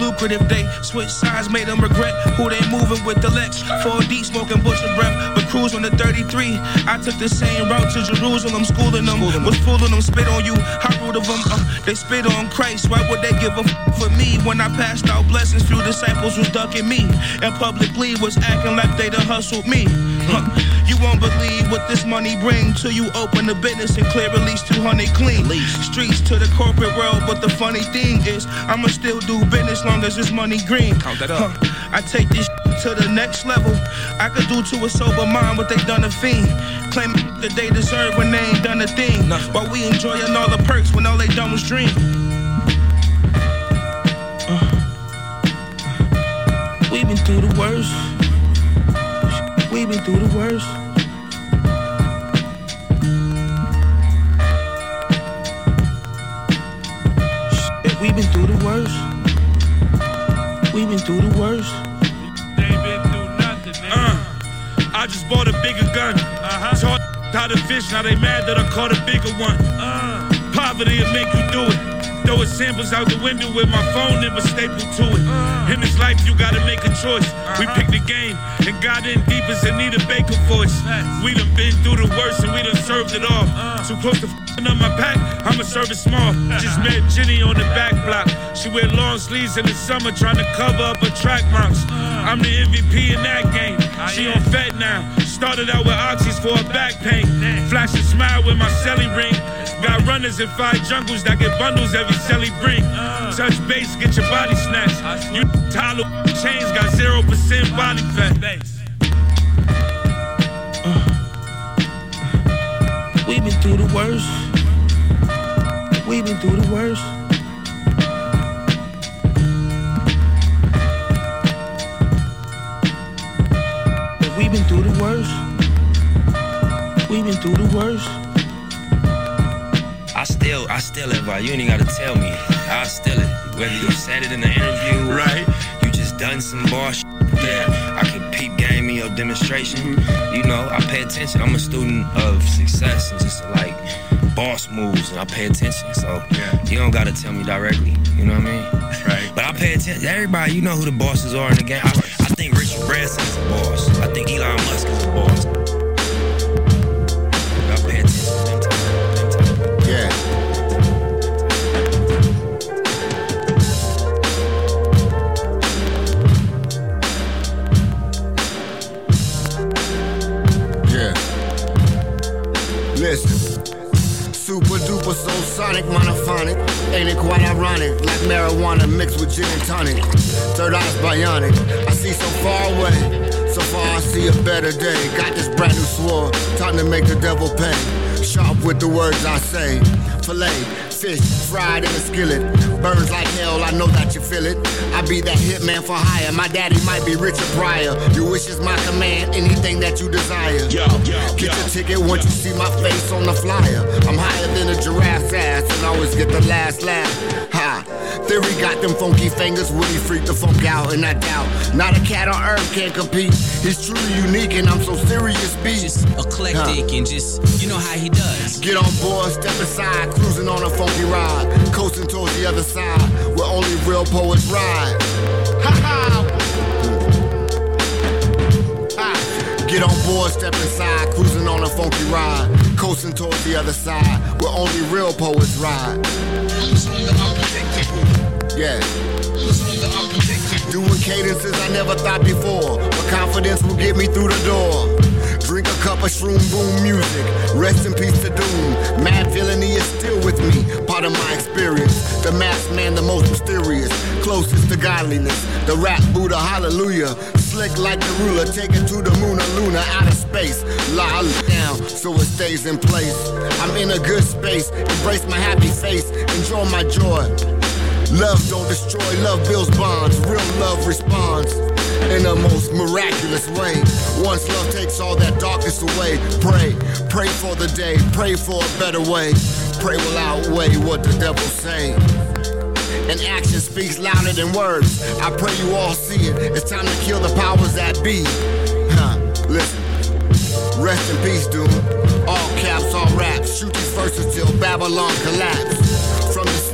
Lucrative. They switch sides, made them regret who they moving with the Lex. Four deep smoking bush and breath, cruise on the 33. I took the same route to Jerusalem, schooling them. Was fooling them, spit on you. How rude of them? Uh, they spit on Christ. Why would they give a f- for me when I passed out blessings? Few disciples was ducking me, and publicly was acting like they done hustled me. Huh. You won't believe what this money bring till you open the business and clear at least 200 clean. Streets to the corporate world, but the funny thing is, I'ma still do business long as this money green. Count that up. I take this to the next level. I could do to a sober mind find what they done to fiend. Claim that they deserve when they ain't done a thing. Nothing. While we enjoying all the perks when all they done was dream. Uh, we been through the worst. We been through the worst. We've been through the worst. We've been through the worst. Just bought a bigger gun. Uh-huh. Taught how to fish, now they mad that I caught a bigger one. Uh. Poverty will make you do it. Throwing samples out the window with my phone never stapled to it. Uh-huh. In this life, you gotta make a choice. We uh-huh. picked the game and got in deep as Anita Baker voice. We done been through the worst and we done served it all. Uh-huh. Too close to f***ing up my pack, I'ma serve it small. [laughs] Just met Jenny on the back block. She wear long sleeves in the summer trying to cover up her track marks. I'm the MVP in that game. Ah, she on fat now. Started out with oxys for her back pain. Flash a smile with my celly ring. Got runners in five jungles that get bundles every celly bring. Touch base, get your body snatched. You Tyler chains got zero percent body fat. We been through the worst. We been through the worst. Worst. We been through the worst. I still, I still it, but you ain't gotta tell me. I still it. Whether you said it in the interview, right? You just done some boss. Yeah, I can peep game in your demonstration. Mm-hmm. You know, I pay attention. I'm a student of success and just like boss moves, and I pay attention. So you don't gotta tell me directly. You know what I mean? Right. But I pay attention. Everybody, you know who the bosses are in the game. I think Richard Branson's a boss. I think Elon Musk is a boss. Yeah. Yeah. Listen. Super duper so sonic, monophonic. Ain't it quite ironic? Like marijuana mixed with gin and tonic. Third eye's bionic. I see so far away. So far I see a better day. Got this brand new sword. Time to make the devil pay. Sharp with the words I say. Filet, fish, fried in a skillet. Burns like hell, I know that you feel it. I be that hitman for hire. My daddy might be Richard Pryor. Your wish is my command, anything that you desire. Yo, yo, Get your ticket once you see my face on the flyer. I'm higher than a giraffe's ass and always get the last laugh. Ha! Theory got them funky fingers, Woody freak the funk out, and I doubt. Not a cat on earth can compete. He's truly unique, and I'm so serious, beast. Just eclectic and just, you know how he does. Get on board, step aside, cruising on a funky ride, coasting towards the other side, where only real poets ride. Ha ha! Ha. Get on board, step inside, cruising on a funky ride, coasting towards the other side, where only real poets ride. Yeah. Doing cadences I never thought before, but confidence will get me through the door. Drink a cup of shroom boom music. Rest in peace to Doom. Mad villainy is still with me, part of my experience. The masked man, the most mysterious, closest to godliness. The rap Buddha, hallelujah. Slick like the ruler, take it to the moon or Luna, out of space. Lie down so it stays in place. I'm in a good space, embrace my happy face, enjoy my joy. Love don't destroy, love builds bonds. Real love responds in the most miraculous way. Once love takes all that darkness away, pray, pray for the day, pray for a better way. Pray will outweigh what the devil say. And action speaks louder than words. I pray you all see it. It's time to kill the powers that be. Huh, listen. Rest in peace, Doom. All caps, all raps. Shoot these verses till Babylon collapse.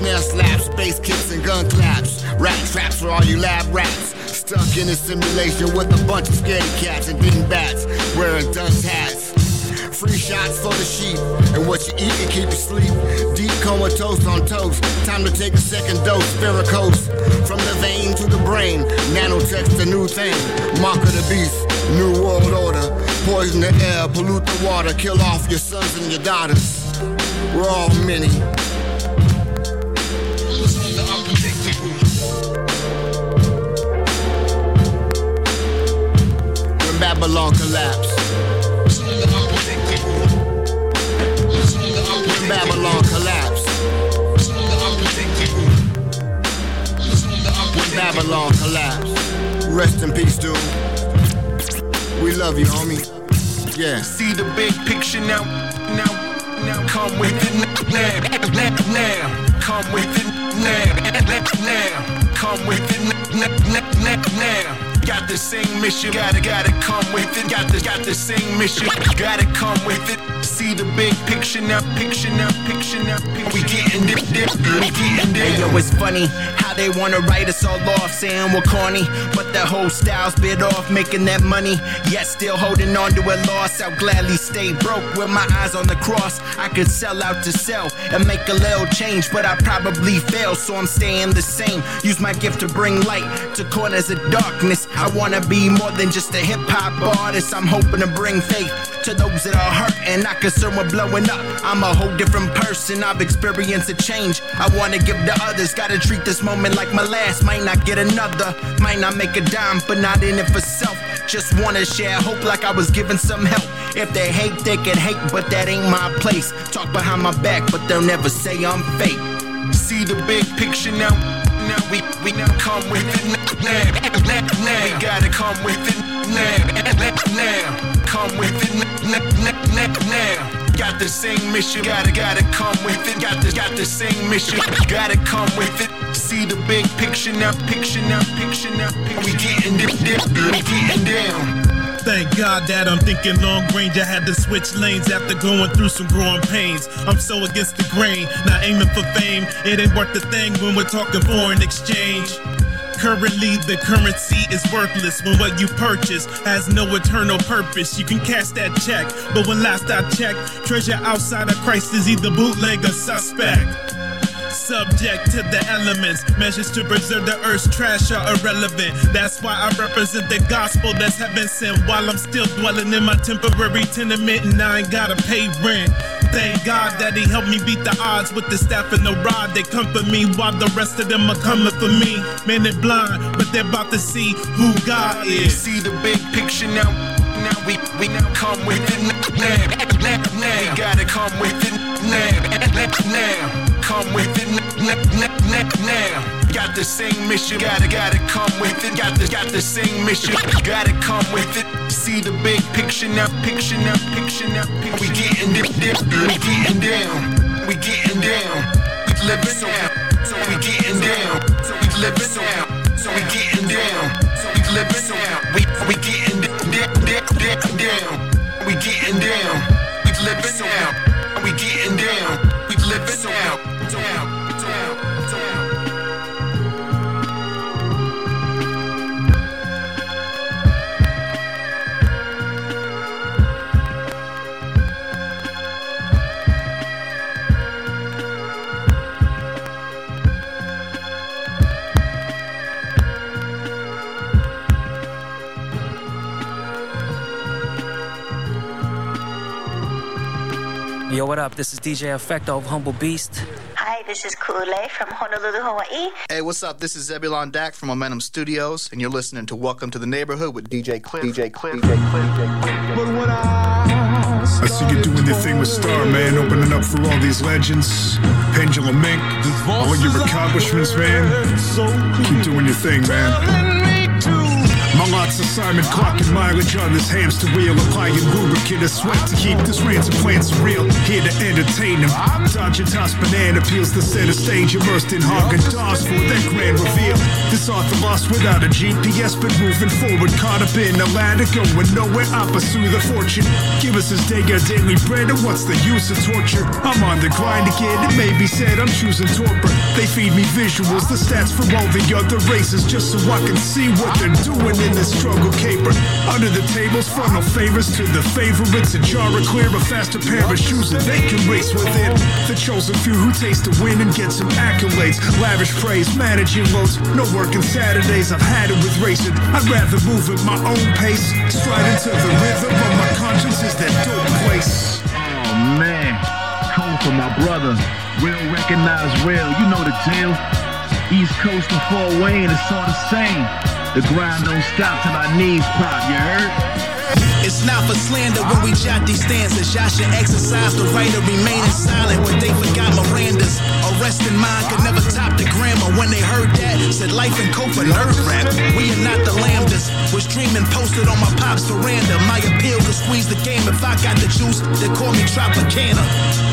Snare slaps, bass kicks, and gun claps. Rat traps for all you lab rats. Stuck in a simulation with a bunch of scaredy cats and dingbats wearing dunce hats. Free shots for the sheep, and what you eat can keep you sleep. Deep comatose on toast. Time to take a second dose. Varicose from the vein to the brain. Nanotech's the new thing. Mark of the beast. New world order. Poison the air, pollute the water, kill off your sons and your daughters. We're all many. Babylon collapse. When Babylon collapsed. When Babylon collapsed. Rest in peace, dude. We love you, homie. Yeah. See the big picture now, now, now. Come with it now, now, now. Come with it now, now, now. Come with it now, now, now, now. Got the same mission, gotta, gotta come with it. Got the, got the same mission, gotta come with it. See the big picture now, picture now, picture now. Picture. We getting dip, dip, we getting dip. Hey, yo, it's funny how they wanna write us all off, saying we're corny. But that whole style's bit off, making that money. Yet still holding on to a loss. I'll gladly stay broke with my eyes on the cross. I could sell out to sell and make a little change, but I probably fail, so I'm staying the same. Use my gift to bring light to corners of darkness. I wanna be more than just a hip hop artist. I'm hoping to bring faith to those that are hurt and not concerned with blowing up. I'm a whole different person. I've experienced a change. I wanna give to others. Gotta treat this moment like my last. Might not get another. Might not make a dime, but not in it for self. Just wanna share hope like I was given some help. If they hate, they can hate, but that ain't my place. Talk behind my back, but they'll never say I'm fake. See the big picture now. Now we we come with it now, now. We gotta come with it now, now. Come with it now, now. Got the same mission, gotta gotta come with it. Got the got the same mission, gotta come with it. See the big picture now, picture now, picture now. Picture. We getting dip, dip, we getting down. Thank God that I'm thinking long range. I had to switch lanes after going through some growing pains. I'm so against the grain, not aiming for fame. It ain't worth the thing when we're talking foreign exchange. Currently, the currency is worthless when what you purchase has no eternal purpose. You can cash that check, but when last I checked, treasure outside of Christ is either bootleg or suspect. Subject to the elements, measures to preserve the earth's trash are irrelevant. That's why I represent the gospel that's heaven sent while I'm still dwelling in my temporary tenement and I ain't gotta pay rent. Thank God that He helped me beat the odds with the staff and the rod. They comfort me while the rest of them are coming for me. Man, they're blind, but they're about to see who God is. See the big picture now. Now we we now come with it now, now, now, now. We gotta come with it now, now. Come with it now. Got the same mission, gotta gotta come with it. Got the got the same mission, gotta come with it. See the big picture now, picture now, picture now. Picture. We getting dip, dip, we getting down, we getting down. We living so, so we getting down, so we living so, so we getting down, so we living so we we getting dip, dip, dip, down. We getting down, we living so we up? This is DJ Efechto of Humble Beast. Hi, this is Kule from Honolulu, Hawaii. Hey, what's up? This is Zebulon Dak from Momentum Studios, and you're listening to Welcome to the Neighborhood with DJ Cliff. DJ Cliff. DJ Cliff. DJ Cliff. But when I I see you doing your thing with Star, man, opening up for all these legends. Pendulum Mink, all of your accomplishments, man. Keep doing your thing, man. My lots of Simon clocking mileage on this hamster wheel. Applying lubricant and sweat to keep this ransom plants real. Here to entertain them. Dodging toss banana peels the center stage. Immersed in Hagen Dazs for that grand reveal. This author lost without a GPS, but moving forward. Caught up in a ladder, going nowhere. I pursue the fortune. Give us this day our daily bread, and what's the use of torture? I'm on the grind again. It may be said I'm choosing torpor. They feed me visuals, the stats from all the other races, just so I can see what they're doing in this struggle caper. Under the tables, funnel favors to the favorites. A jar of clear, a faster pair of shoes that they can race with it. The chosen few who taste the win and get some accolades. Lavish praise, managing loads. No working Saturdays, I've had it with racing. I'd rather move at my own pace. Stride into the rhythm of my conscience is that dope place. Oh man, come for my brother. Real recognize real, you know the deal. East Coast and Fort Wayne, it's all the same. The grind don't stop till our knees pop, you heard? It's not for slander when we jot these stanzas. Y'all should exercise the right of remaining silent, but they forgot Miranda's. Arresting mind could never top the grammar. When they heard that, said life and cope for nerd rap. We are not the lambdas. Was dreaming posted on my pop's veranda. My appeal to squeeze the game. If I got the juice, they call me Tropicana.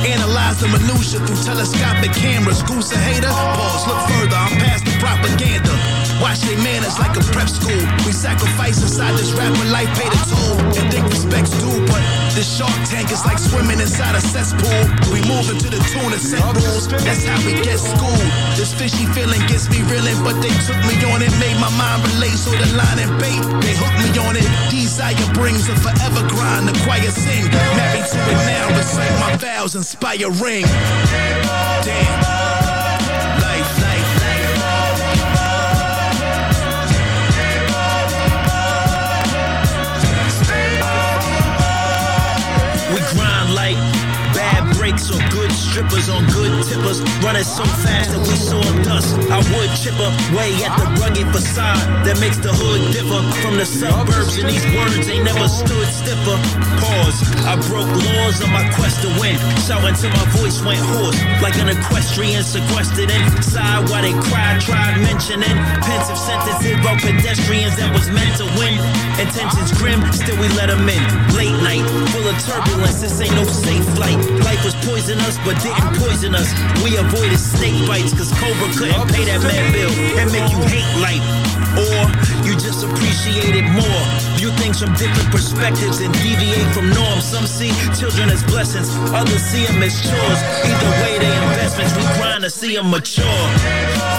Analyze the minutia through telescopic cameras. Goose a hater? Pause, look further. I'm past the propaganda. Watch they manners like a prep school. We sacrifice inside this rap, rapper life, pay the toll. And think respect's due, but this shark tank is like swimming inside a cesspool. We move into the tune and set rules. That's how we get schooled. This fishy feeling gets me reeling, but they took me on it, made my mind relate. So the line and bait, they hooked me on it. Desire brings a forever grind. The choir sing, married to it now. Recite my vows, inspire ring. Damn. Or good strippers on good tippers. Running so fast that we saw dust. I would chipper way at the rugged facade that makes the hood differ from the suburbs. And these words ain't never stood stiffer. Pause. I broke laws on my quest to win. Shouting till my voice went hoarse. Like an equestrian sequestered inside while they cried, tried mentioning. Pensive sentences about pedestrians that was meant to win. Intentions grim, still we let them in. Late night, full of turbulence. This ain't no safe flight. Life was poisonous, but didn't poison us. We avoided snake bites, cause Cobra couldn't pay that mad bill and make you hate life. Or you just appreciate it more. View things from different perspectives and deviate from norms. Some see children as blessings, others see them as chores. Either way, they investments, we grind to see them mature.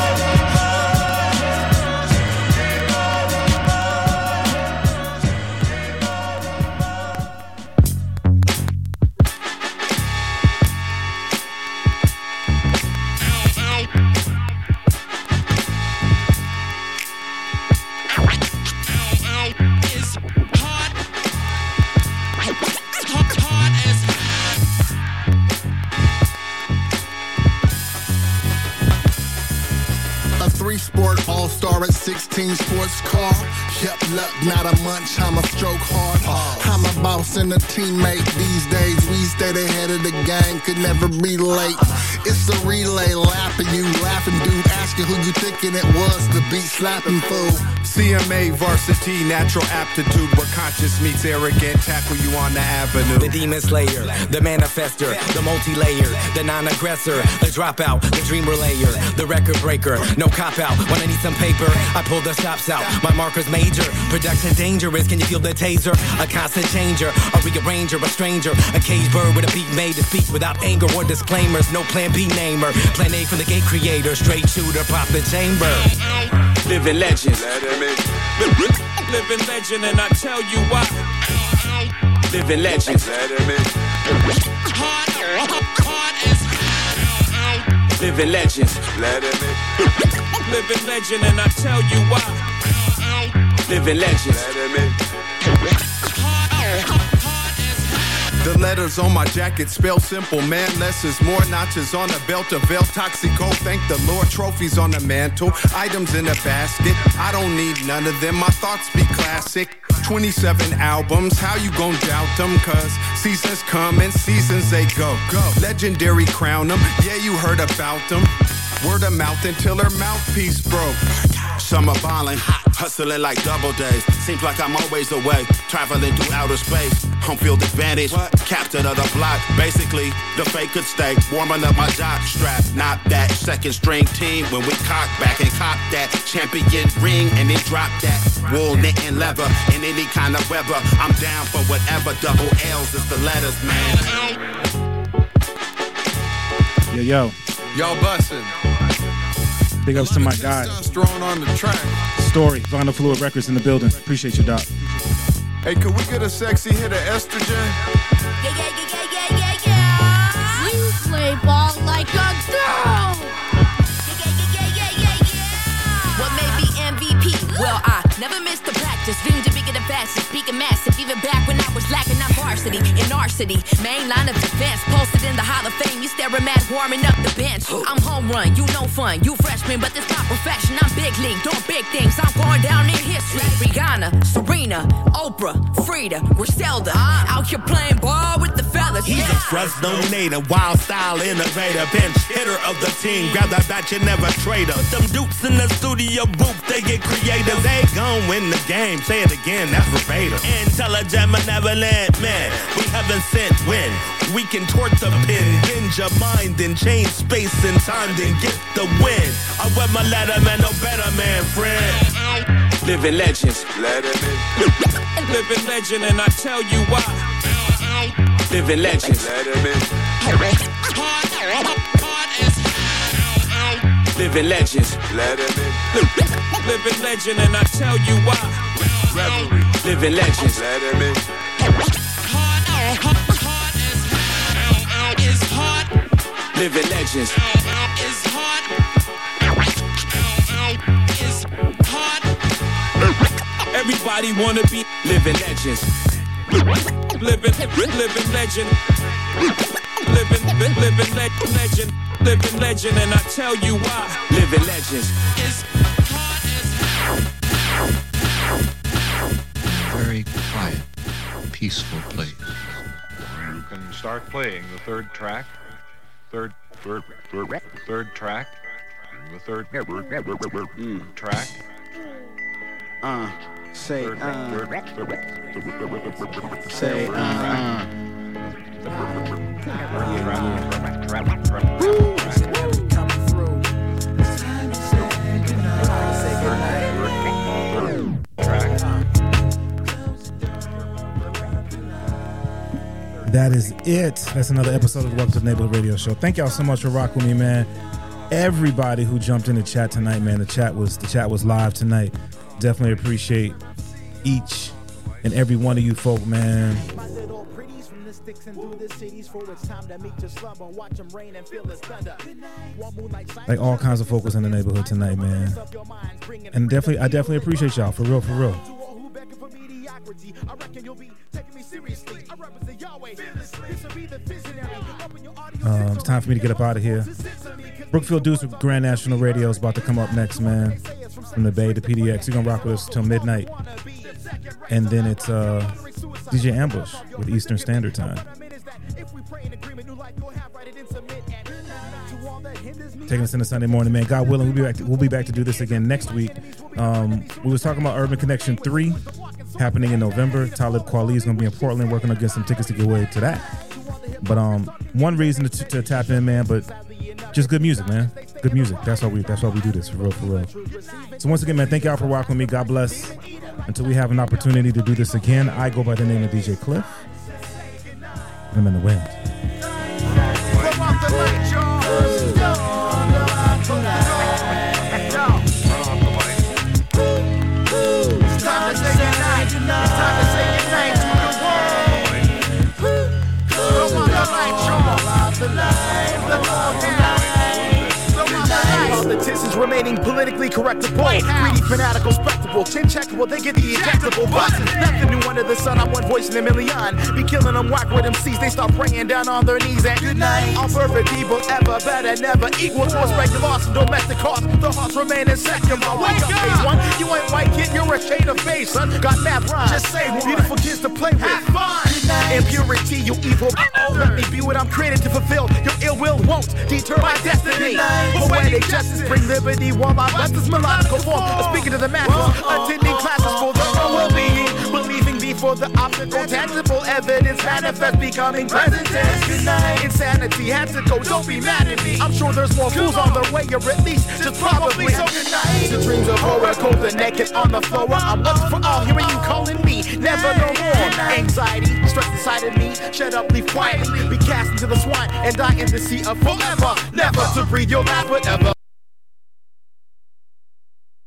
A teammate these days. We stay ahead of the game, could never be late. It's a relay lapping you, laughing dude, asking who you thinking it was, the beat slapping fool. CMA varsity, natural aptitude where conscious meets arrogant, tackle you on the avenue. The demon slayer, the manifester, the multi-layer, the non-aggressor, the dropout, the dream relayer, the record breaker, no cop out. When I need some paper, I pull the stops out. My marker's major, production dangerous. Can you feel the taser? A constant changer, a rearranger, a stranger, a cage bird with a beat made to speak without anger or disclaimers. No plan B namer, plan A from the game creator, straight shooter, pop the chamber. Living legend. Living legend, and I tell you why. Living legend. Hard, hard as Living legend. Living legend, and I tell you why. Living legend. The letters on my jacket spell simple, man. Less is more notches on the belt of veil toxico. Thank the Lord, trophies on the mantle, items in a basket. I don't need none of them. My thoughts be classic. 27 albums, how you gon' doubt them? Cause seasons come and seasons they go. Go. Legendary crown them, yeah, you heard about them. Word of mouth until her mouthpiece broke. Summer ballin', hustling like double days. Seems like I'm always away, traveling through outer space. Home field advantage, captain of the block. Basically, the fake could stay warming up my jock strap. Not that second string team when we cock back and cop that champion ring and then drop that wool, knit, and leather in any kind of weather. I'm down for whatever. Double L's is the letters, man. Yo, yo. Y'all bussin'. Big ups to my guy. Thrown on the track. Story, Vinyl Fluid Records in the building. Appreciate you, Doc. Hey, could we get a sexy hit of estrogen? You play ball like a girl. What may be MVP? Well, I never missed the practice. Dream to be get a advancing, speaking massive. Even back when I was lacking, I'm varsity in our city. Main line of defense, posted in the Hall of Fame. You staring mad, warming up the bench. I'm home run, you know fun. You freshman, but this my profession. I'm big league, doing big things. I'm going down in history. Rihanna, Serena, Oprah, Frida, Griselda. Ah. Out here playing ball with the fellas. He's a Fresno native, wild style innovator, pinch hitter of the team. Grab that bat, you never trade her. Them dupes in the studio booth, they get creative. They gon' win the game. Say it again, that's verbatim. Intelligent, benevolent man. We haven't sent when we can tort the pin, bend your mind and change space and time, then get the win. I wear my letter, man, no better man, friend. Living legends. Let him [laughs] in. Living legend, and I tell you why. Living legends. Living legends. Living legend, and I tell you why. Living legends. Living legends. Everybody wanna be living legends. Living, living legend. Living, living le- legend. Living legend, and I tell you why. Living legends. Very quiet, peaceful place. You can start playing the third track. Third, third, third, third track. The third track. Uh, say, Third, uh, third, third, say, uh, That is it. That's another episode of the Welcome to the Neighborhood Radio Show. Thank y'all so much for rocking with me, man. Everybody who jumped in the chat tonight, man. The chat was the chat was live tonight. Definitely appreciate each and every one of you folk, man. Like all kinds of folks in the neighborhood tonight, man. And definitely, I definitely appreciate y'all for real, for real. Um, it's time for me to get up out of here. Brookfield Dudes with Grand National Radio is about to come up next, man. From the Bay to PDX. You're gonna rock with us till midnight. And then it's uh, DJ Ambush with Eastern Standard Time. Taking us into Sunday morning, man. God willing, we'll be back. To, we'll be back to do this again next week. Um, we was talking about Urban Connection three happening in November. Talib Kweli is to be in Portland working on getting some tickets to get away to that. But um, one reason to, to tap in, man. But just good music, man. Good music. That's why we. That's why we do this for real, for real. So once again, man, thank y'all for rocking with me. God bless. Until we have an opportunity to do this again, I go by the name of DJ Cliff. I'm in the wind. Remaining politically correctable. Greedy, fanatical, spectacle. Chin checkable, they get the injectable. But nothing new under the sun. I'm one voice in a million. Be killing them whack with MCs. They start praying down on their knees. And good night. All perfect people, ever better, never equal us regular loss and domestic cost. The hearts remain in second. But wake up, phase one. You ain't white kid, you're a shade of face, son. Got that rhymes. Just say one. Beautiful kids to play with. Have fun. Impurity, you evil. Let me be what I'm created to fulfill. Your ill will won't deter my destiny. Poetic justice bring liberty while my best is melodical form. Speaking to the masses, attending classes for the well-being. Believing before the optical, tangible evidence manifest, becoming present tense. Good. Insanity had to go. Don't be mad at me. I'm sure there's more fools on their way, or at least just probably. So good night. The dreams of horror, cold and naked on the floor. I'm looking for all, hearing you calling me. Never no more. Anxiety, stress inside of me. Shut up, leave quietly. Be cast into the swine and die in the sea of forever. Never to breathe your last, but ever